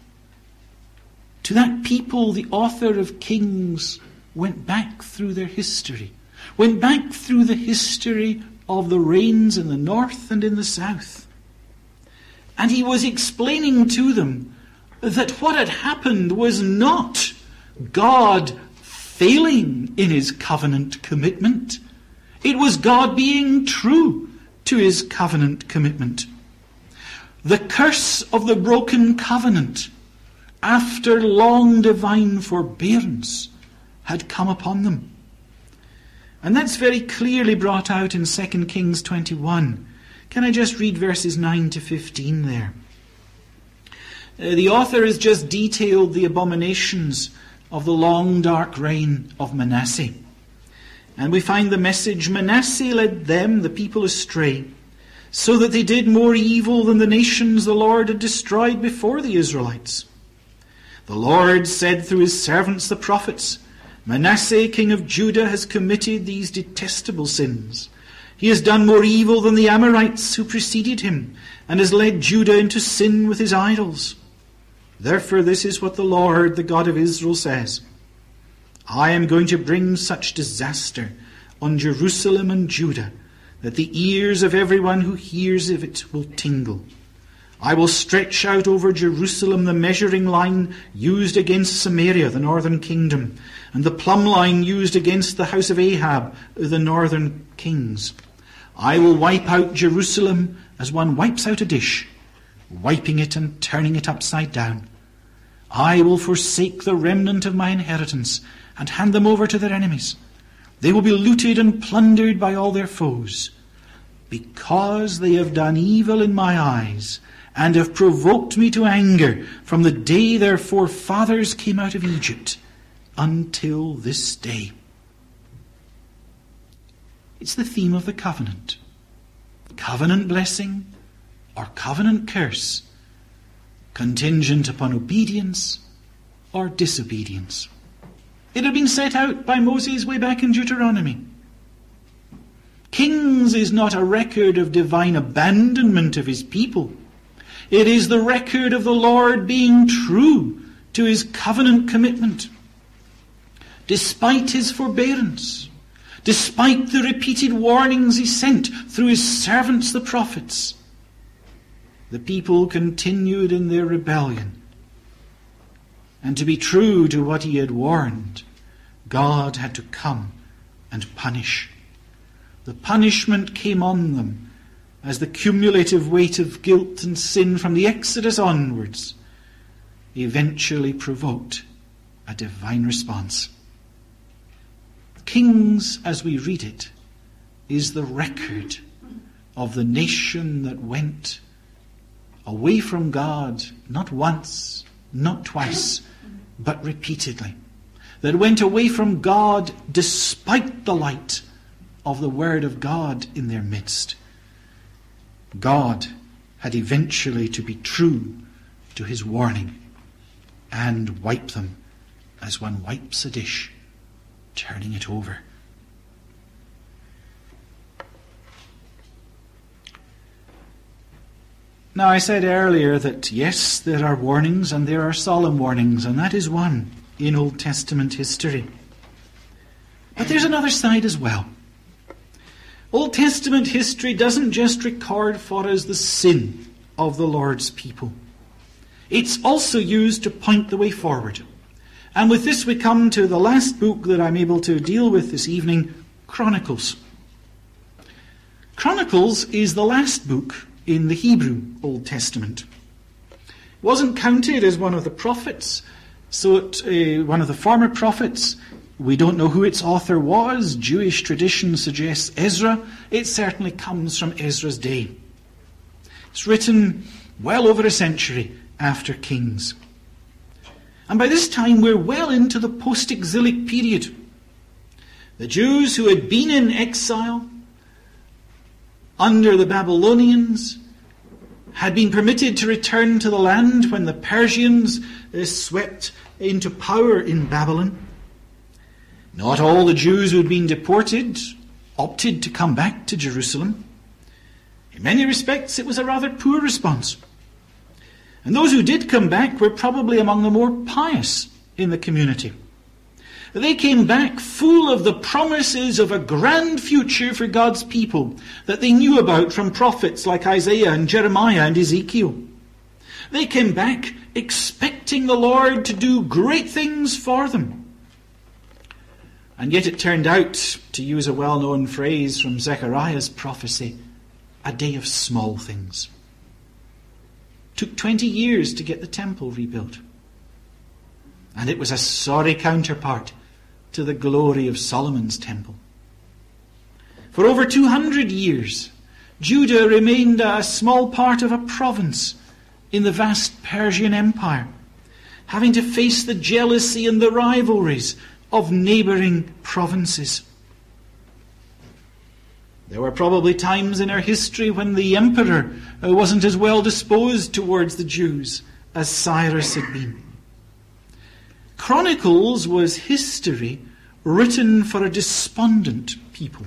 To that people, the author of Kings went back through their history, went back through the history of the reigns in the north and in the south. And he was explaining to them that what had happened was not God failing in his covenant commitment. It was God being true to his covenant commitment. The curse of the broken covenant, after long divine forbearance, had come upon them. And that's very clearly brought out in 2 Kings 21. Can I just read verses 9 to 15 there? Uh, the author has just detailed the abominations of the long dark reign of Manasseh. And we find the message Manasseh led them, the people, astray, so that they did more evil than the nations the Lord had destroyed before the Israelites. The Lord said through his servants the prophets, Manasseh, king of Judah, has committed these detestable sins. He has done more evil than the Amorites who preceded him, and has led Judah into sin with his idols. Therefore, this is what the Lord, the God of Israel, says I am going to bring such disaster on Jerusalem and Judah that the ears of everyone who hears of it will tingle. I will stretch out over Jerusalem the measuring line used against Samaria, the northern kingdom, and the plumb line used against the house of Ahab, the northern kings. I will wipe out Jerusalem as one wipes out a dish, wiping it and turning it upside down. I will forsake the remnant of my inheritance and hand them over to their enemies. They will be looted and plundered by all their foes, because they have done evil in my eyes and have provoked me to anger from the day their forefathers came out of Egypt until this day. It's the theme of the covenant. Covenant blessing or covenant curse, contingent upon obedience or disobedience. It had been set out by Moses way back in Deuteronomy. Kings is not a record of divine abandonment of his people. It is the record of the Lord being true to his covenant commitment. Despite his forbearance, despite the repeated warnings he sent through his servants the prophets, the people continued in their rebellion. And to be true to what he had warned, God had to come and punish. The punishment came on them as the cumulative weight of guilt and sin from the Exodus onwards eventually provoked a divine response. Kings, as we read it, is the record of the nation that went away from God not once, not twice, but repeatedly. That went away from God despite the light of the Word of God in their midst. God had eventually to be true to his warning and wipe them as one wipes a dish, turning it over. Now, I said earlier that yes, there are warnings and there are solemn warnings, and that is one in Old Testament history. But there's another side as well. Old Testament history doesn't just record for us the sin of the Lord's people. It's also used to point the way forward. And with this we come to the last book that I'm able to deal with this evening, Chronicles. Chronicles is the last book in the Hebrew Old Testament. It wasn't counted as one of the prophets, so it, uh, one of the former prophets, we don't know who its author was. Jewish tradition suggests Ezra. It certainly comes from Ezra's day. It's written well over a century after Kings. And by this time, we're well into the post exilic period. The Jews who had been in exile under the Babylonians had been permitted to return to the land when the Persians uh, swept into power in Babylon. Not all the Jews who had been deported opted to come back to Jerusalem. In many respects, it was a rather poor response. And those who did come back were probably among the more pious in the community. They came back full of the promises of a grand future for God's people that they knew about from prophets like Isaiah and Jeremiah and Ezekiel. They came back expecting the Lord to do great things for them. And yet it turned out, to use a well known phrase from Zechariah's prophecy, a day of small things. Took 20 years to get the temple rebuilt. And it was a sorry counterpart to the glory of Solomon's temple. For over 200 years, Judah remained a small part of a province in the vast Persian Empire, having to face the jealousy and the rivalries of neighboring provinces. There were probably times in our history when the emperor uh, wasn't as well disposed towards the Jews as Cyrus had been. Chronicles was history written for a despondent people.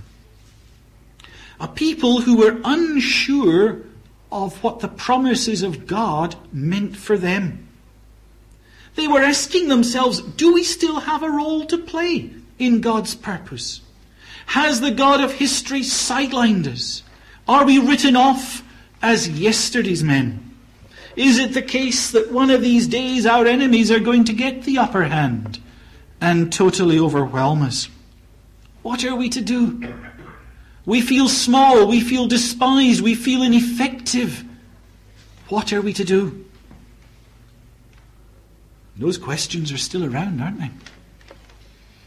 A people who were unsure of what the promises of God meant for them. They were asking themselves, do we still have a role to play in God's purpose? Has the God of history sidelined us? Are we written off as yesterday's men? Is it the case that one of these days our enemies are going to get the upper hand and totally overwhelm us? What are we to do? We feel small, we feel despised, we feel ineffective. What are we to do? Those questions are still around, aren't they?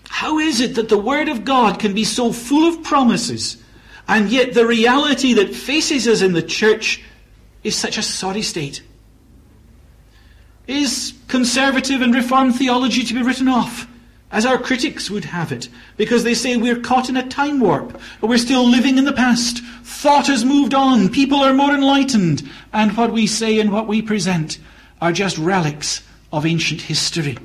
How is it that the Word of God can be so full of promises, and yet the reality that faces us in the church is such a sorry state? Is conservative and reformed theology to be written off? as our critics would have it, because they say we're caught in a time warp, or we're still living in the past. Thought has moved on, people are more enlightened, and what we say and what we present are just relics of ancient history.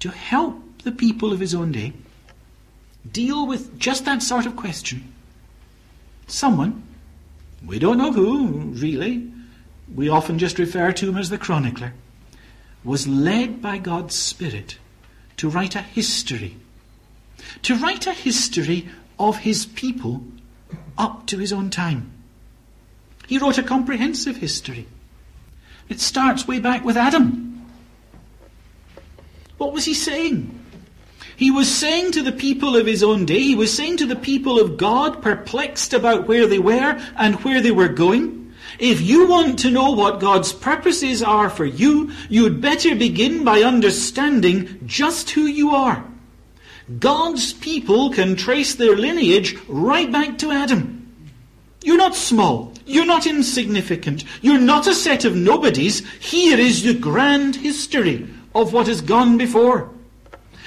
To help the people of his own day deal with just that sort of question, someone, we don't know who, really, we often just refer to him as the chronicler, was led by God's Spirit to write a history. To write a history of his people up to his own time. He wrote a comprehensive history. It starts way back with Adam. What was he saying? He was saying to the people of his own day, he was saying to the people of God, perplexed about where they were and where they were going, if you want to know what God's purposes are for you, you'd better begin by understanding just who you are. God's people can trace their lineage right back to Adam. You're not small. You're not insignificant. You're not a set of nobodies. Here is the grand history of what has gone before.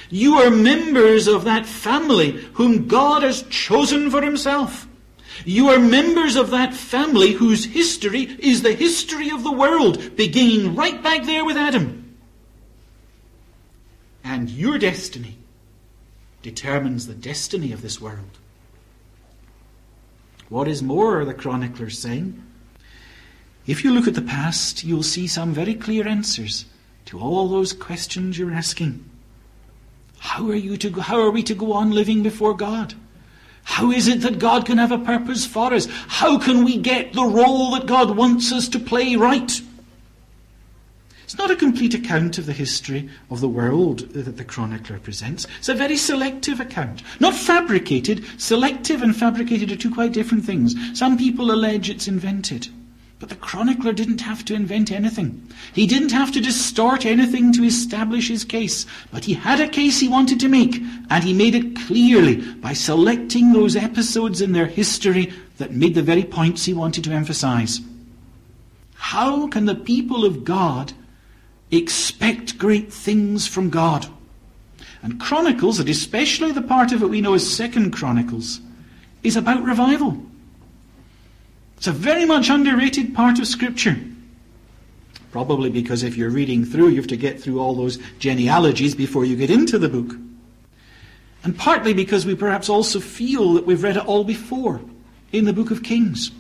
You are members of that family whom God has chosen for himself. You are members of that family whose history is the history of the world, beginning right back there with Adam. And your destiny determines the destiny of this world. What is more, the chronicler's saying, if you look at the past, you'll see some very clear answers to all those questions you're asking. How are, you to, how are we to go on living before God? How is it that God can have a purpose for us? How can we get the role that God wants us to play right? It's not a complete account of the history of the world that the chronicler presents. It's a very selective account. Not fabricated. Selective and fabricated are two quite different things. Some people allege it's invented. But the chronicler didn't have to invent anything. He didn't have to distort anything to establish his case. But he had a case he wanted to make, and he made it clearly by selecting those episodes in their history that made the very points he wanted to emphasize. How can the people of God expect great things from God? And Chronicles, and especially the part of it we know as Second Chronicles, is about revival. It's a very much underrated part of Scripture. Probably because if you're reading through, you have to get through all those genealogies before you get into the book. And partly because we perhaps also feel that we've read it all before in the book of Kings.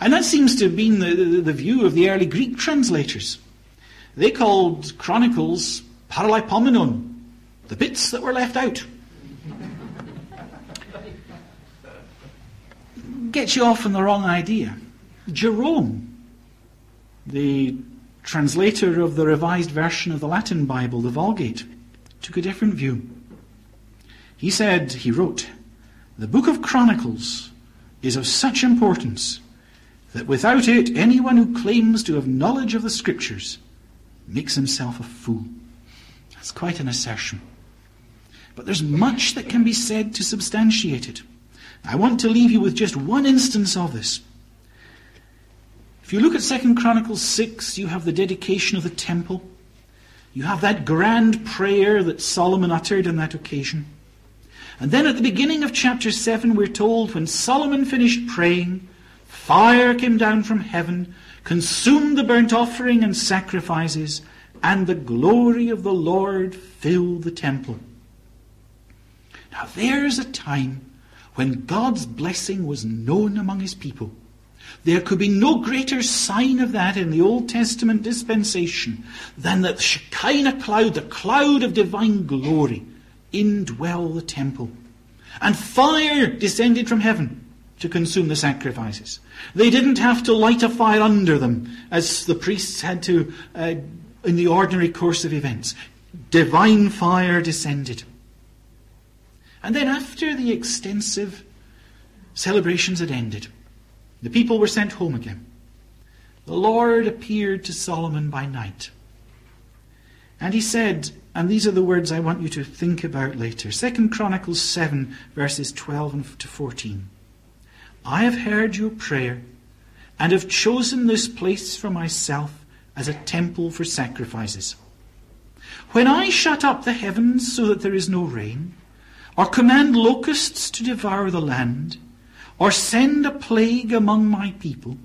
And that seems to have been the, the, the view of the early Greek translators. They called Chronicles paralipomenon, the bits that were left out. gets you off on the wrong idea. Jerome, the translator of the revised version of the Latin Bible, the Vulgate, took a different view. He said, he wrote, the book of Chronicles is of such importance that without it, anyone who claims to have knowledge of the Scriptures makes himself a fool. That's quite an assertion. But there's much that can be said to substantiate it. I want to leave you with just one instance of this. If you look at 2 Chronicles 6, you have the dedication of the temple. You have that grand prayer that Solomon uttered on that occasion. And then at the beginning of chapter 7, we're told when Solomon finished praying, fire came down from heaven, consumed the burnt offering and sacrifices, and the glory of the Lord filled the temple. Now there's a time when God's blessing was known among his people. There could be no greater sign of that in the Old Testament dispensation than that the Shekinah cloud, the cloud of divine glory, indwell the temple. And fire descended from heaven to consume the sacrifices. They didn't have to light a fire under them as the priests had to uh, in the ordinary course of events. Divine fire descended. And then after the extensive celebrations had ended, the people were sent home again. The Lord appeared to Solomon by night. And he said, and these are the words I want you to think about later. Second Chronicles 7, verses 12 to 14. I have heard your prayer and have chosen this place for myself as a temple for sacrifices. When I shut up the heavens so that there is no rain, or command locusts to devour the land, or send a plague among my people,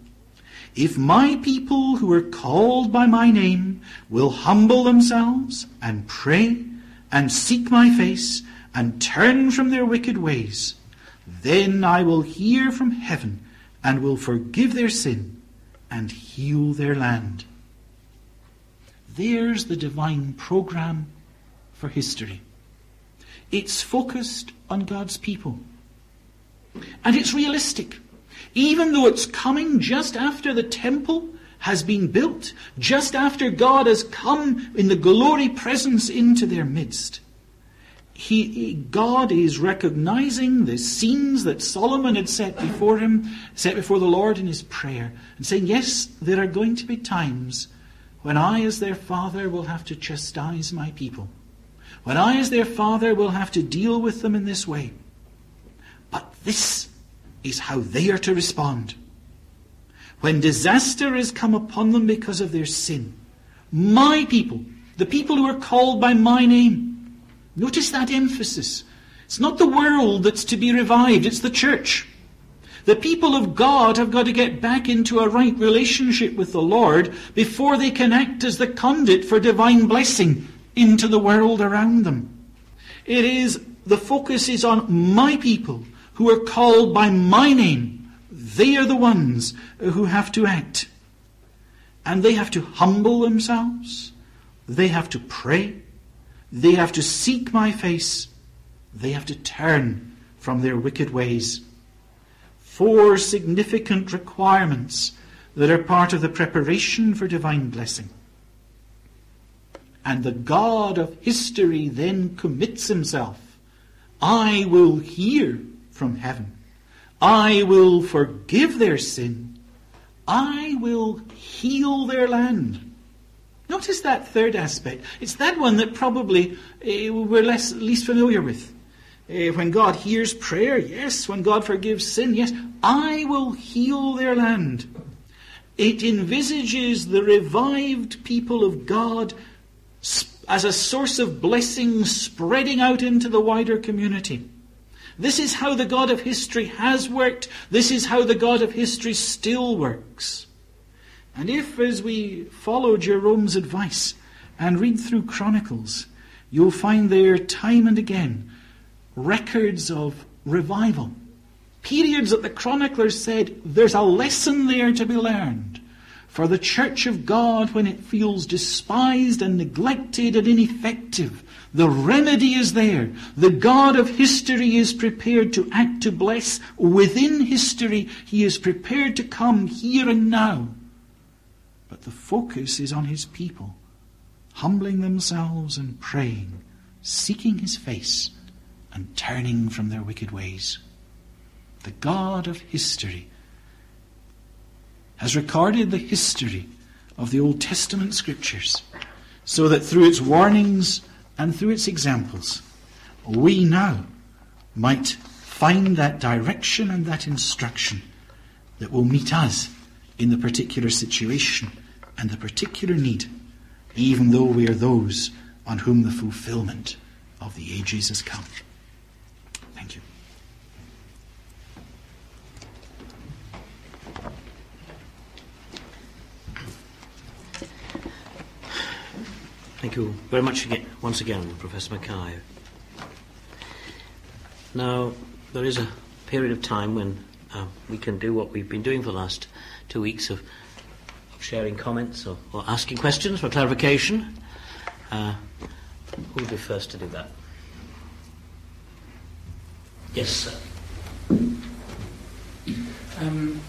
if my people who are called by my name will humble themselves and pray and seek my face and turn from their wicked ways, then I will hear from heaven and will forgive their sin and heal their land. There's the divine program for history. It's focused on God's people. And it's realistic. Even though it's coming just after the temple has been built, just after God has come in the glory presence into their midst. He, God is recognizing the scenes that Solomon had set before him, set before the Lord in his prayer, and saying, Yes, there are going to be times when I, as their father, will have to chastise my people. When I, as their father, will have to deal with them in this way. But this is how they are to respond. When disaster has come upon them because of their sin, my people, the people who are called by my name, notice that emphasis. It's not the world that's to be revived, it's the church. The people of God have got to get back into a right relationship with the Lord before they can act as the conduit for divine blessing into the world around them. It is, the focus is on my people who are called by my name, they are the ones who have to act. And they have to humble themselves. They have to pray. They have to seek my face. They have to turn from their wicked ways. Four significant requirements that are part of the preparation for divine blessing. And the God of history then commits himself. I will hear from heaven. I will forgive their sin. I will heal their land. Notice that third aspect. It's that one that probably uh, we're less, least familiar with. Uh, when God hears prayer, yes. When God forgives sin, yes. I will heal their land. It envisages the revived people of God as a source of blessing spreading out into the wider community. This is how the God of history has worked. This is how the God of history still works. And if, as we follow Jerome's advice and read through Chronicles, you'll find there time and again records of revival. Periods that the chroniclers said there's a lesson there to be learned. for the church of God when it feels despised and neglected and ineffective. The remedy is there. The God of history is prepared to act to bless within history. He is prepared to come here and now. But the focus is on his people, humbling themselves and praying, seeking his face and turning from their wicked ways. The God of history has recorded the history of the Old Testament scriptures so that through its warnings and through its examples, we now might find that direction and that instruction that will meet us in the particular situation and the particular need, even though we are those on whom the fulfillment of the ages has come. Thank you. Thank you very much again, once again, Professor Mackay. Now, there is a period of time when uh, we can do what we've been doing for the last two weeks of, sharing comments or, or, asking questions for clarification. Uh, who would be first to do that? Yes, sir. Um,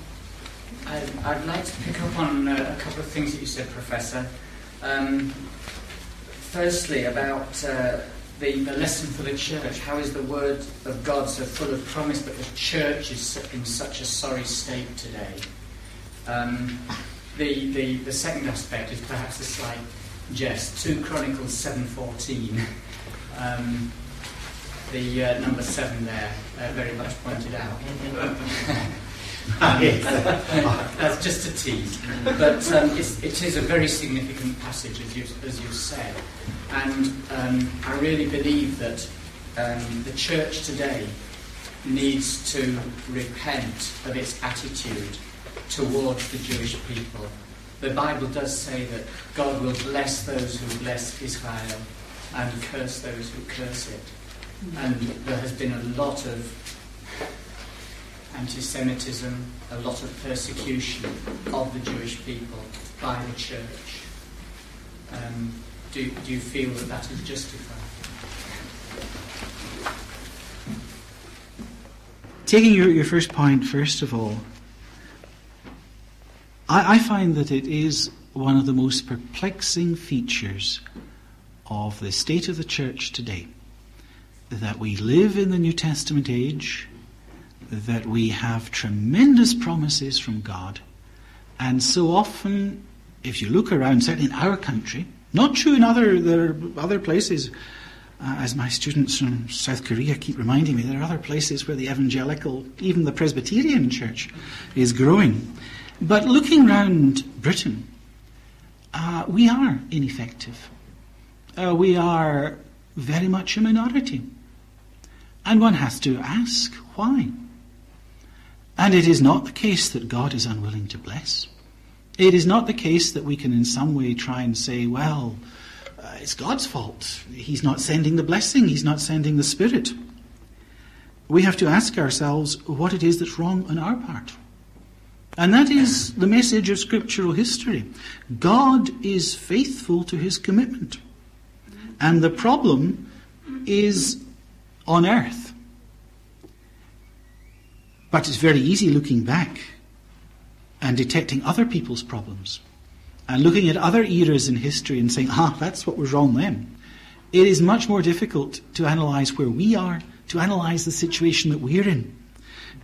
I, would like to pick up on uh, a couple of things that you said, Professor. Um, firstly, about uh, the, the lesson for the church. How is the Word of God so full of promise, but the church is in such a sorry state today? Um, the, the, the second aspect is perhaps a slight jest. 2 Chronicles 7.14. Um, the uh, number 7 there, uh, very much pointed out. (laughs) (laughs) That's just a tease. But um, it is a very significant passage, as you, as you said. And um, I really believe that um, the church today needs to repent of its attitude towards the Jewish people. The Bible does say that God will bless those who bless Israel and curse those who curse it. And there has been a lot of anti Semitism, a lot of persecution of the Jewish people by the church. Um, do, do you feel that that is justified? Taking your, your first point, first of all, I, I find that it is one of the most perplexing features of the state of the church today that we live in the New Testament age, that we have tremendous promises from God, and so often, if you look around, certainly in our country, not true in other there are other places. Uh, as my students from South Korea keep reminding me, there are other places where the evangelical, even the Presbyterian church, is growing. But looking round Britain, uh, we are ineffective. Uh, we are very much a minority. And one has to ask why. And it is not the case that God is unwilling to bless. It is not the case that we can in some way try and say, well, uh, it's God's fault. He's not sending the blessing, He's not sending the Spirit. We have to ask ourselves what it is that's wrong on our part. And that is the message of scriptural history. God is faithful to his commitment. And the problem is on earth. But it's very easy looking back and detecting other people's problems and looking at other eras in history and saying, ah, that's what was wrong then. It is much more difficult to analyze where we are, to analyze the situation that we're in,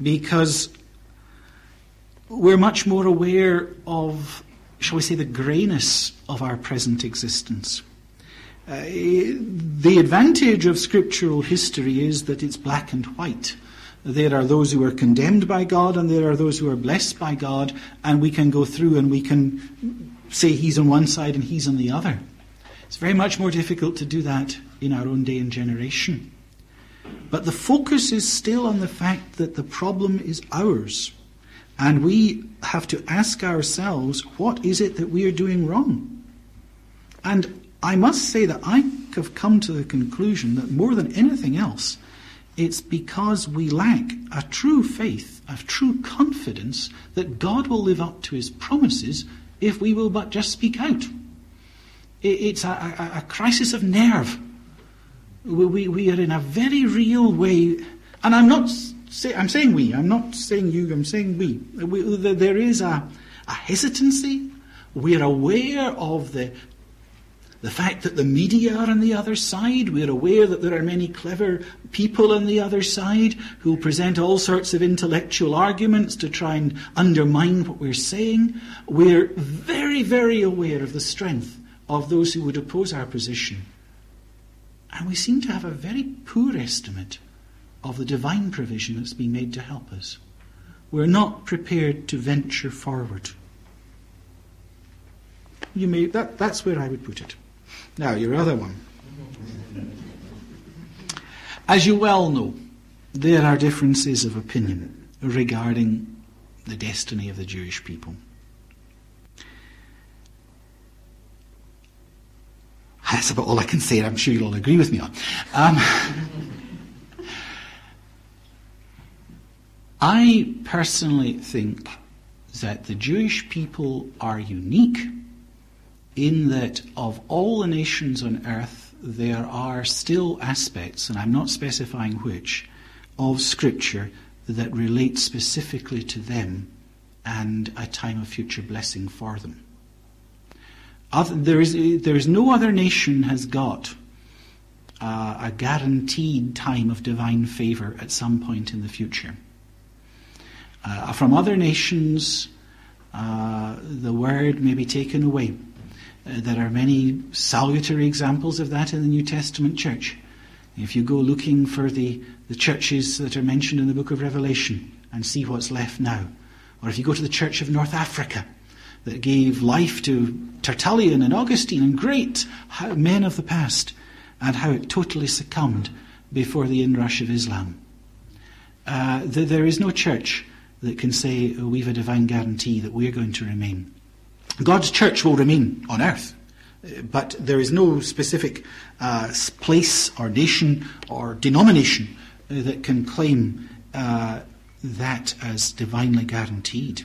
because we're much more aware of, shall we say, the greyness of our present existence. Uh, the advantage of scriptural history is that it's black and white. There are those who are condemned by God and there are those who are blessed by God, and we can go through and we can say he's on one side and he's on the other. It's very much more difficult to do that in our own day and generation. But the focus is still on the fact that the problem is ours. And we have to ask ourselves, what is it that we are doing wrong? And I must say that I have come to the conclusion that more than anything else, it's because we lack a true faith, a true confidence that God will live up to his promises if we will but just speak out. It's a, a, a crisis of nerve. We, we, we, are in a very real way, and I'm not say, I'm saying we, I'm not saying you, I'm saying we. we there is a, a hesitancy. We're aware of the the fact that the media are on the other side, we're aware that there are many clever people on the other side who present all sorts of intellectual arguments to try and undermine what we're saying. We're very, very aware of the strength of those who would oppose our position. And we seem to have a very poor estimate of the divine provision that's been made to help us. We're not prepared to venture forward. You may, that, that's where I would put it. Now, your other one. As you well know, there are differences of opinion regarding the destiny of the Jewish people. That's about all I can say, I'm sure you'll all agree with me on. Um, (laughs) I personally think that the Jewish people are unique in that of all the nations on earth, there are still aspects, and I'm not specifying which, of Scripture that relate specifically to them and a time of future blessing for them. Other, there, is, there is no other nation has got uh, a guaranteed time of divine favour at some point in the future. Uh, from other nations, uh, the word may be taken away. Uh, there are many salutary examples of that in the New Testament church. If you go looking for the, the churches that are mentioned in the book of Revelation and see what's left now, or if you go to the Church of North Africa that gave life to Tertullian and Augustine and great men of the past, and how it totally succumbed before the inrush of Islam. Uh, there is no church that can say, oh, we've a divine guarantee that we're going to remain. God's church will remain on earth, but there is no specific uh, place or nation or denomination uh, that can claim uh, that as divinely guaranteed.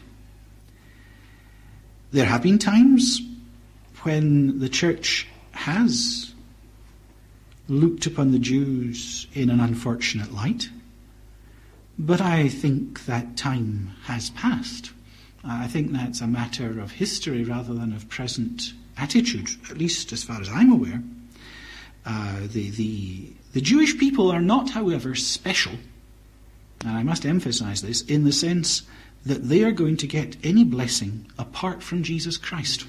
There have been times when the church has looked upon the Jews in an unfortunate light, but I think that time has passed. I think that's a matter of history rather than of present attitude, at least as far as I'm aware. Uh, the, the, the Jewish people are not, however, special, and I must emphasize this, in the sense that they are going to get any blessing apart from Jesus Christ.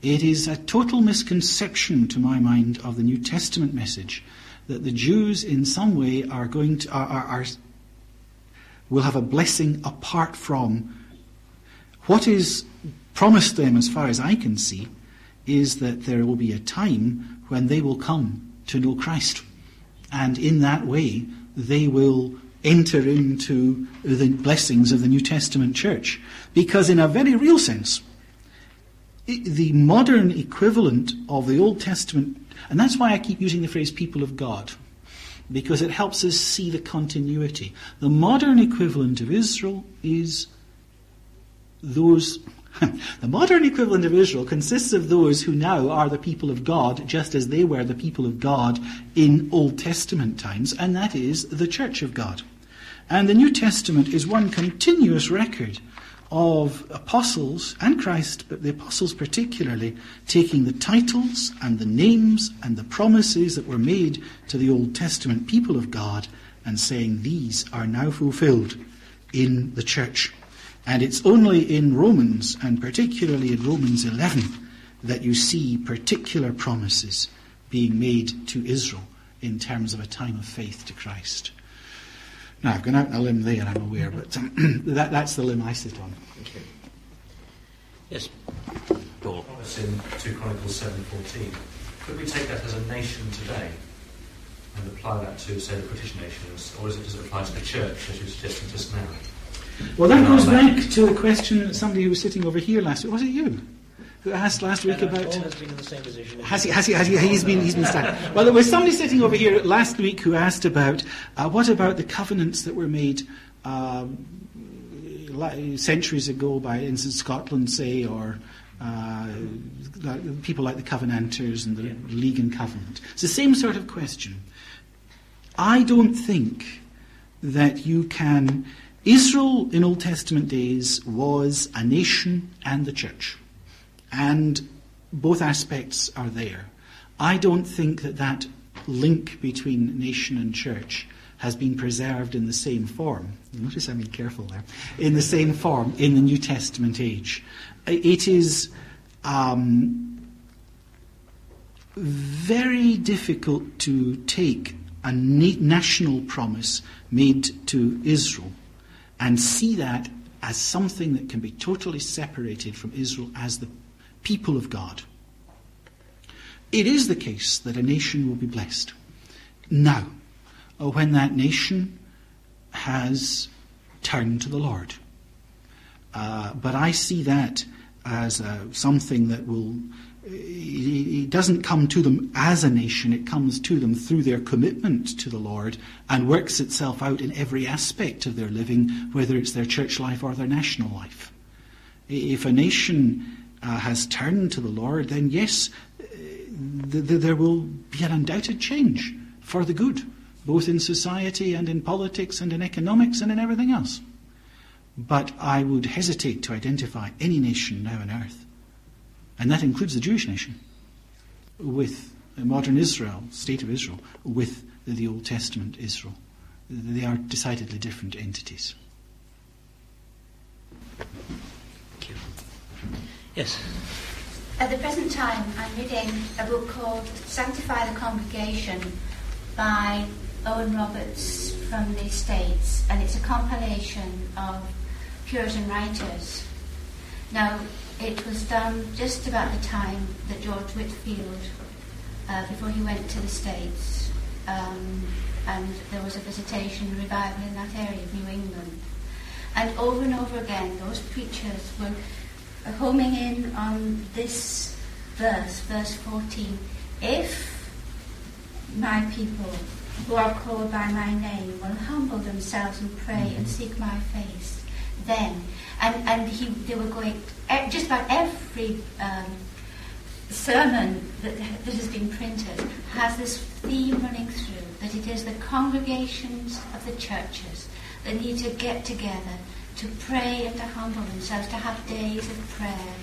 It is a total misconception, to my mind, of the New Testament message that the Jews, in some way, are going to are, are, are will have a blessing apart from what is promised them, as far as I can see, is that there will be a time when they will come to know Christ. And in that way, they will enter into the blessings of the New Testament church. Because, in a very real sense, the modern equivalent of the Old Testament, and that's why I keep using the phrase people of God, because it helps us see the continuity. The modern equivalent of Israel is those (laughs) the modern equivalent of Israel consists of those who now are the people of God, just as they were the people of God in Old Testament times, and that is the church of God. And the New Testament is one continuous record of apostles and Christ, but the apostles particularly, taking the titles and the names and the promises that were made to the Old Testament people of God and saying these are now fulfilled in the church. And it's only in Romans, and particularly in Romans 11, that you see particular promises being made to Israel in terms of a time of faith to Christ. Now, I've gone out on a limb there, I'm aware, but um, (clears throat) that, that's the limb I sit on. Thank you. Yes, Paul. Promise in 2 Chronicles 7.14. Could we take that as a nation today and apply that to, say, the British nations, or is it, does it apply to the church, as you suggested just now? Well, that goes back to the question that somebody who was sitting over here last week. Was it you? Who asked last week about. Paul has been in the same position. Has he? Has he? Has he? He's been. He's been standing. Well, there was somebody sitting over here last week who asked about uh, what about the covenants that were made um, centuries ago by, in Scotland, say, or uh, people like the Covenanters and the yeah. League and Covenant. It's the same sort of question. I don't think that you can. Israel in Old Testament days was a nation and the church. And both aspects are there. I don't think that that link between nation and church has been preserved in the same form. Notice I'm being careful there. In the same form in the New Testament age. It is um, very difficult to take a national promise made to Israel and see that as something that can be totally separated from Israel as the people of God. It is the case that a nation will be blessed. Now, when that nation has turned to the Lord. Uh, but I see that as uh, something that will. It doesn't come to them as a nation, it comes to them through their commitment to the Lord and works itself out in every aspect of their living, whether it's their church life or their national life. If a nation uh, has turned to the Lord, then yes, uh, th- th- there will be an undoubted change for the good, both in society and in politics and in economics and in everything else. But I would hesitate to identify any nation now on earth, and that includes the Jewish nation, with modern Israel, state of Israel, with the Old Testament Israel. They are decidedly different entities. Thank you. Yes. At the present time, I'm reading a book called Sanctify the Congregation by Owen Roberts from the States, and it's a compilation of Puritan writers. Now, it was done just about the time that George Whitefield, uh, before he went to the States, um, and there was a visitation revival in that area of New England. And over and over again, those preachers were homing in on this verse, verse 14. If my people who are called by my name will humble themselves and pray and seek my face, then. And, and he, they were going, just about every um, sermon that, that has been printed has this theme running through that it is the congregations of the churches that need to get together to pray and to humble themselves, to have days of prayer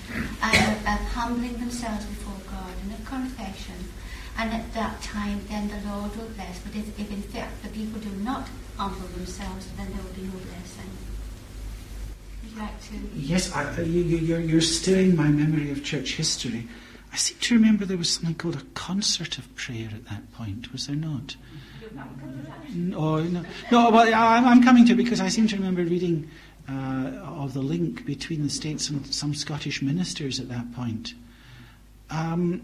and of, of humbling themselves before God and of confession. And at that time, then the Lord will bless. But if, if in fact the people do not humble themselves, then there will be no blessing like to? Yes, I, uh, you, you're, you're stirring my memory of church history. I seem to remember there was something called a concert of prayer at that point, was there not? No, oh, no, no. Well, I'm coming to it because I seem to remember reading uh, of the link between the states and some Scottish ministers at that point. Um,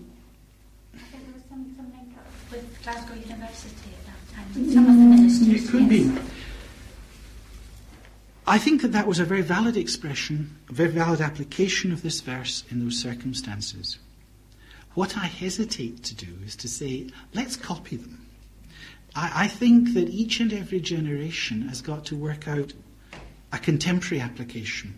there was some, some with Glasgow University at that time. Some of the ministers. It could yes. be. I think that that was a very valid expression, a very valid application of this verse in those circumstances. What I hesitate to do is to say, let's copy them. I, I think that each and every generation has got to work out a contemporary application.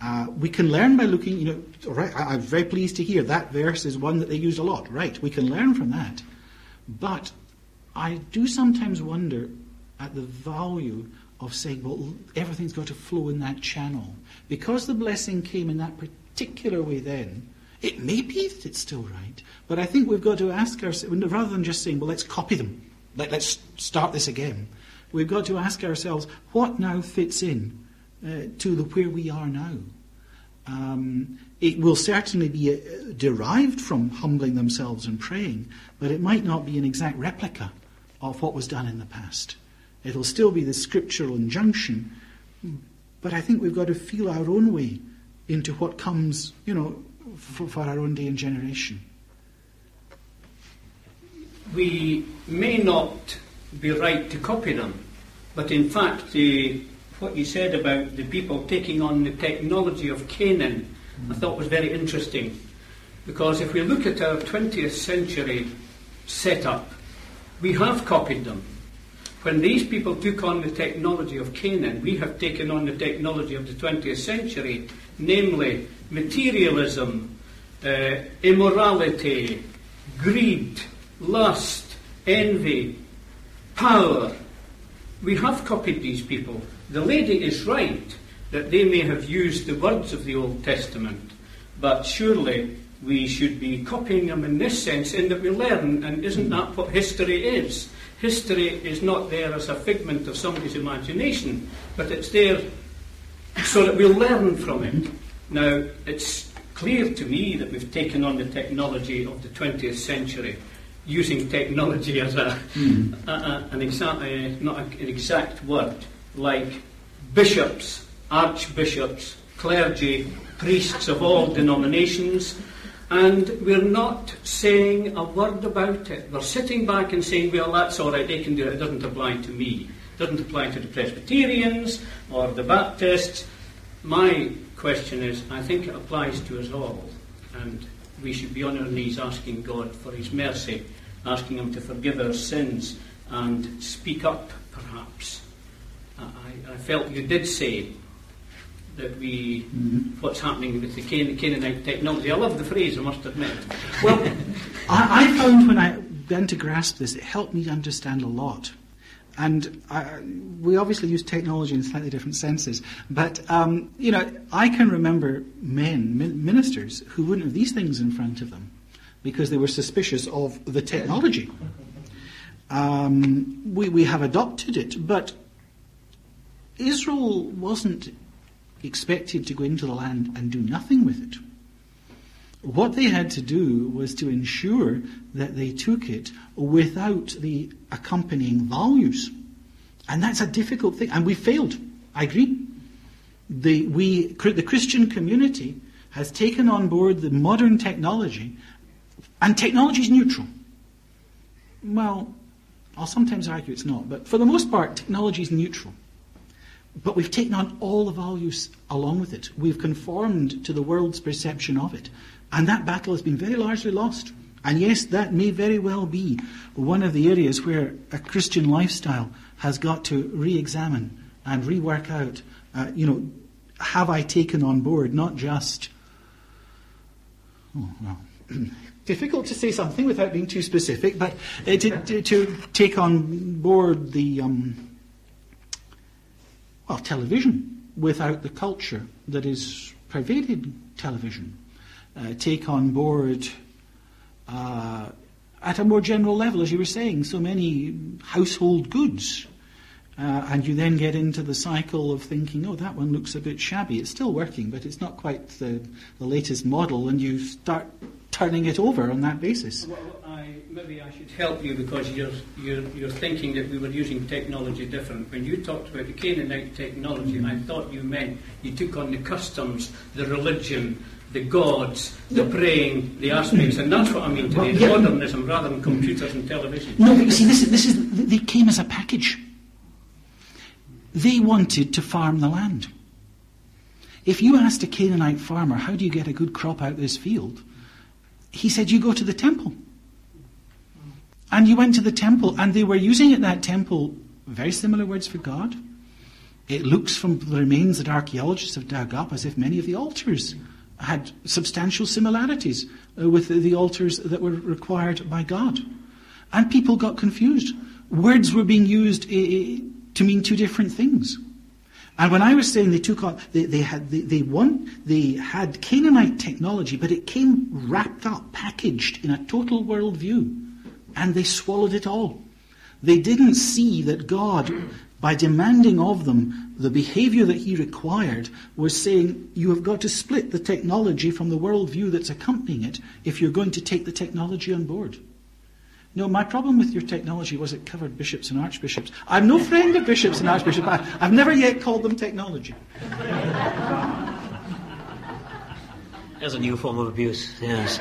Uh, we can learn by looking, you know, right, I, I'm very pleased to hear that verse is one that they used a lot. Right, we can learn from that. But I do sometimes wonder at the value of saying, well, everything's got to flow in that channel. Because the blessing came in that particular way then, it may be that it's still right, but I think we've got to ask ourselves, rather than just saying, well, let's copy them, Let, us start this again, we've got to ask ourselves, what now fits in uh, to the where we are now? Um, it will certainly be uh, derived from humbling themselves and praying, but it might not be an exact replica of what was done in the past. It'll still be the scriptural injunction, but I think we've got to feel our own way into what comes, you know, for, for our own day and generation. We may not be right to copy them, but in fact, the, what you said about the people taking on the technology of Canaan, I thought was very interesting. Because if we look at our 20th century setup, we have copied them. when these people took on the technology of Canaan, we have taken on the technology of the 20th century, namely materialism, uh, immorality, greed, lust, envy, power. We have copied these people. The lady is right that they may have used the words of the Old Testament, but surely we should be copying them in this sense, in that we learn, and isn't that what history is? History is not there as a figment of somebody's imagination, but it's there so that we'll learn from it. Now, it's clear to me that we've taken on the technology of the 20th century, using technology as a, mm. a, a an exact, uh, not an exact word, like bishops, archbishops, clergy, priests of all denominations, and we're not saying a word about it. We're sitting back and saying, well, that's all right, they can do it, it doesn't apply to me. It doesn't apply to the Presbyterians or the Baptists. My question is, I think it applies to us all, and we should be on our knees asking God for His mercy, asking Him to forgive our sins and speak up, perhaps. I, I felt you did say that we, mm-hmm. what's happening with the Can- Canaanite technology. I love the phrase, I must admit. Well, (laughs) I, I, found when I began to grasp this, it helped me understand a lot. And I, we obviously use technology in slightly different senses. But, um, you know, I can remember men, ministers, who wouldn't have these things in front of them because they were suspicious of the technology. Um, we, we have adopted it, but Israel wasn't expected to go into the land and do nothing with it. What they had to do was to ensure that they took it without the accompanying values. And that's a difficult thing. And we failed. I agree. The, we, the Christian community has taken on board the modern technology, and technology is neutral. Well, I'll sometimes argue it's not, but for the most part, technology is neutral. But we've taken on all the values along with it. We've conformed to the world's perception of it. And that battle has been very largely lost. And yes, that may very well be one of the areas where a Christian lifestyle has got to re examine and rework out, uh, you know, have I taken on board not just, oh, well, (clears throat) difficult to say something without being too specific, but uh, to, to, to, take on board the. Um, well, television without the culture that is pervaded television. Uh, take on board uh, at a more general level, as you were saying, so many household goods. Uh, and you then get into the cycle of thinking, oh, that one looks a bit shabby. It's still working, but it's not quite the, the latest model, and you start turning it over on that basis. Well, I, maybe I should help you because you're, you're, you're thinking that we were using technology different. When you talked about the Canaanite technology, mm-hmm. I thought you meant you took on the customs, the religion, the gods, the praying, the aspects, and that's what I mean today, well, yeah. modernism rather than computers and television. No, but you see, this is, this is, they came as a package. They wanted to farm the land. If you asked a Canaanite farmer, how do you get a good crop out of this field? he said, You go to the temple. And you went to the temple, and they were using at that temple very similar words for God. It looks from the remains that archaeologists have dug up as if many of the altars had substantial similarities uh, with the altars that were required by God. And people got confused. Words were being used uh, to mean two different things. And when I was saying they took on, they, they had, they, they, won, they had Canaanite technology, but it came wrapped up, packaged in a total worldview, and they swallowed it all. They didn't see that God, by demanding of them the behavior that He required, was saying, you have got to split the technology from the worldview that's accompanying it if you're going to take the technology on board. No, my problem with your technology was it covered bishops and archbishops. I'm no friend of bishops and archbishops. I, I've never yet called them technology. There's a new form of abuse, yes.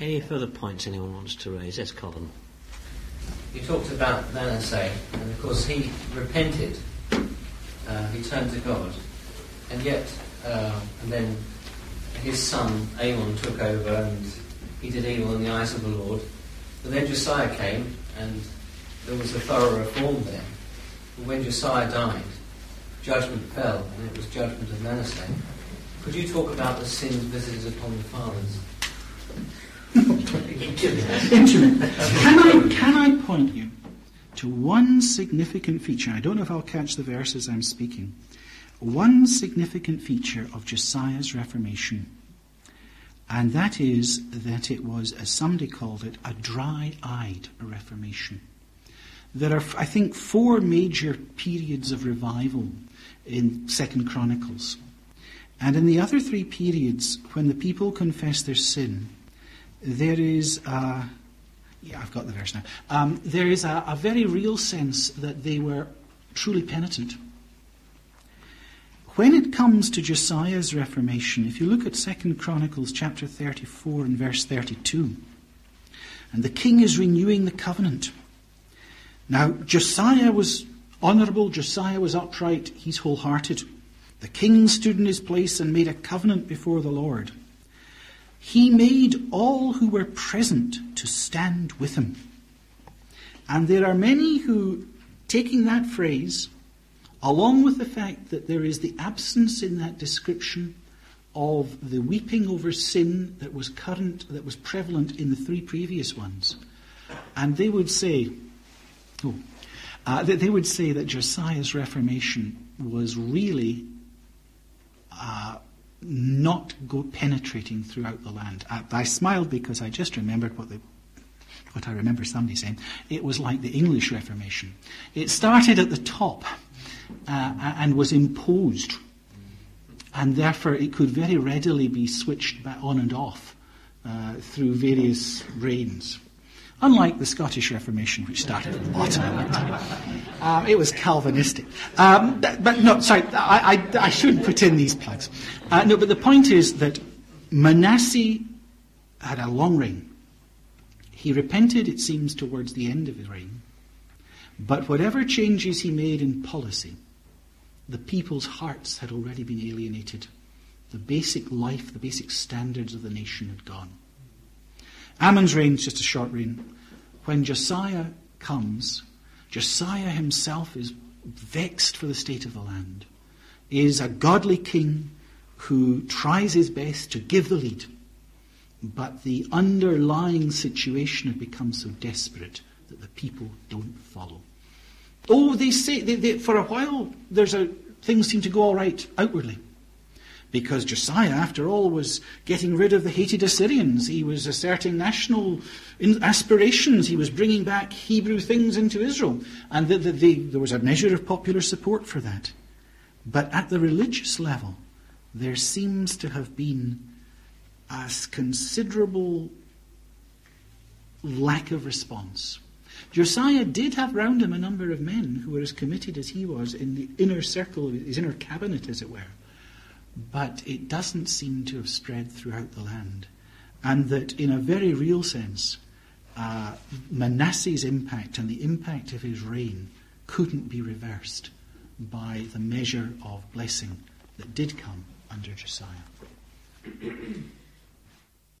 Any further points anyone wants to raise? Yes, Colin. You talked about Manasseh, and of course he repented. Uh, he turned to God, and yet, uh, and then his son Amon took over and he did evil in the eyes of the Lord. But then Josiah came, and there was a thorough reform there. But when Josiah died, judgment fell, and it was judgment of Manasseh. Could you talk about the sins visited upon the fathers? Can I, can I point you to one significant feature? I don't know if I'll catch the verses I'm speaking. One significant feature of Josiah's Reformation, and that is that it was, as somebody called it, a dry eyed Reformation. There are, I think, four major periods of revival in Second Chronicles. And in the other three periods, when the people confess their sin, there is a, yeah, I've got the verse now. Um, there is a, a very real sense that they were truly penitent. When it comes to Josiah's reformation, if you look at Second Chronicles chapter 34 and verse 32, and the king is renewing the covenant. Now, Josiah was honourable, Josiah was upright, he's wholehearted. The king stood in his place and made a covenant before the Lord. He made all who were present to stand with him. And there are many who, taking that phrase, along with the fact that there is the absence in that description of the weeping over sin that was current, that was prevalent in the three previous ones, and they would say, oh, uh, that they would say that Josiah's Reformation was really uh, not go penetrating throughout the land. I, I smiled because I just remembered what the what I remember somebody saying. It was like the English Reformation. It started at the top uh, and was imposed, and therefore it could very readily be switched on and off uh, through various reigns. Unlike the Scottish Reformation, which started at the bottom, um, it was Calvinistic. Um, but no, sorry, I, I, I, shouldn't put in these plugs. Uh, no, but the point is that Manasseh had a long reign. He repented, it seems, towards the end of his reign. But whatever changes he made in policy, the people's hearts had already been alienated. The basic life, the basic standards of the nation had gone. Amon's reign is just a short reign. When Josiah comes, Josiah himself is vexed for the state of the land, is a godly king who tries his best to give the lead. But the underlying situation had become so desperate that the people don't follow. Oh, they say, they, they, for a while, there's a, things seem to go all right outwardly because Josiah, after all, was getting rid of the hated Assyrians. He was asserting national aspirations. He was bringing back Hebrew things into Israel. And the, the, the, there was a measure of popular support for that. But at the religious level, there seems to have been a considerable lack of response. Josiah did have round him a number of men who were as committed as he was in the inner circle, his inner cabinet, as it were but it doesn't seem to have spread throughout the land. And that, in a very real sense, uh, Manasseh's impact and the impact of his reign couldn't be reversed by the measure of blessing that did come under Josiah.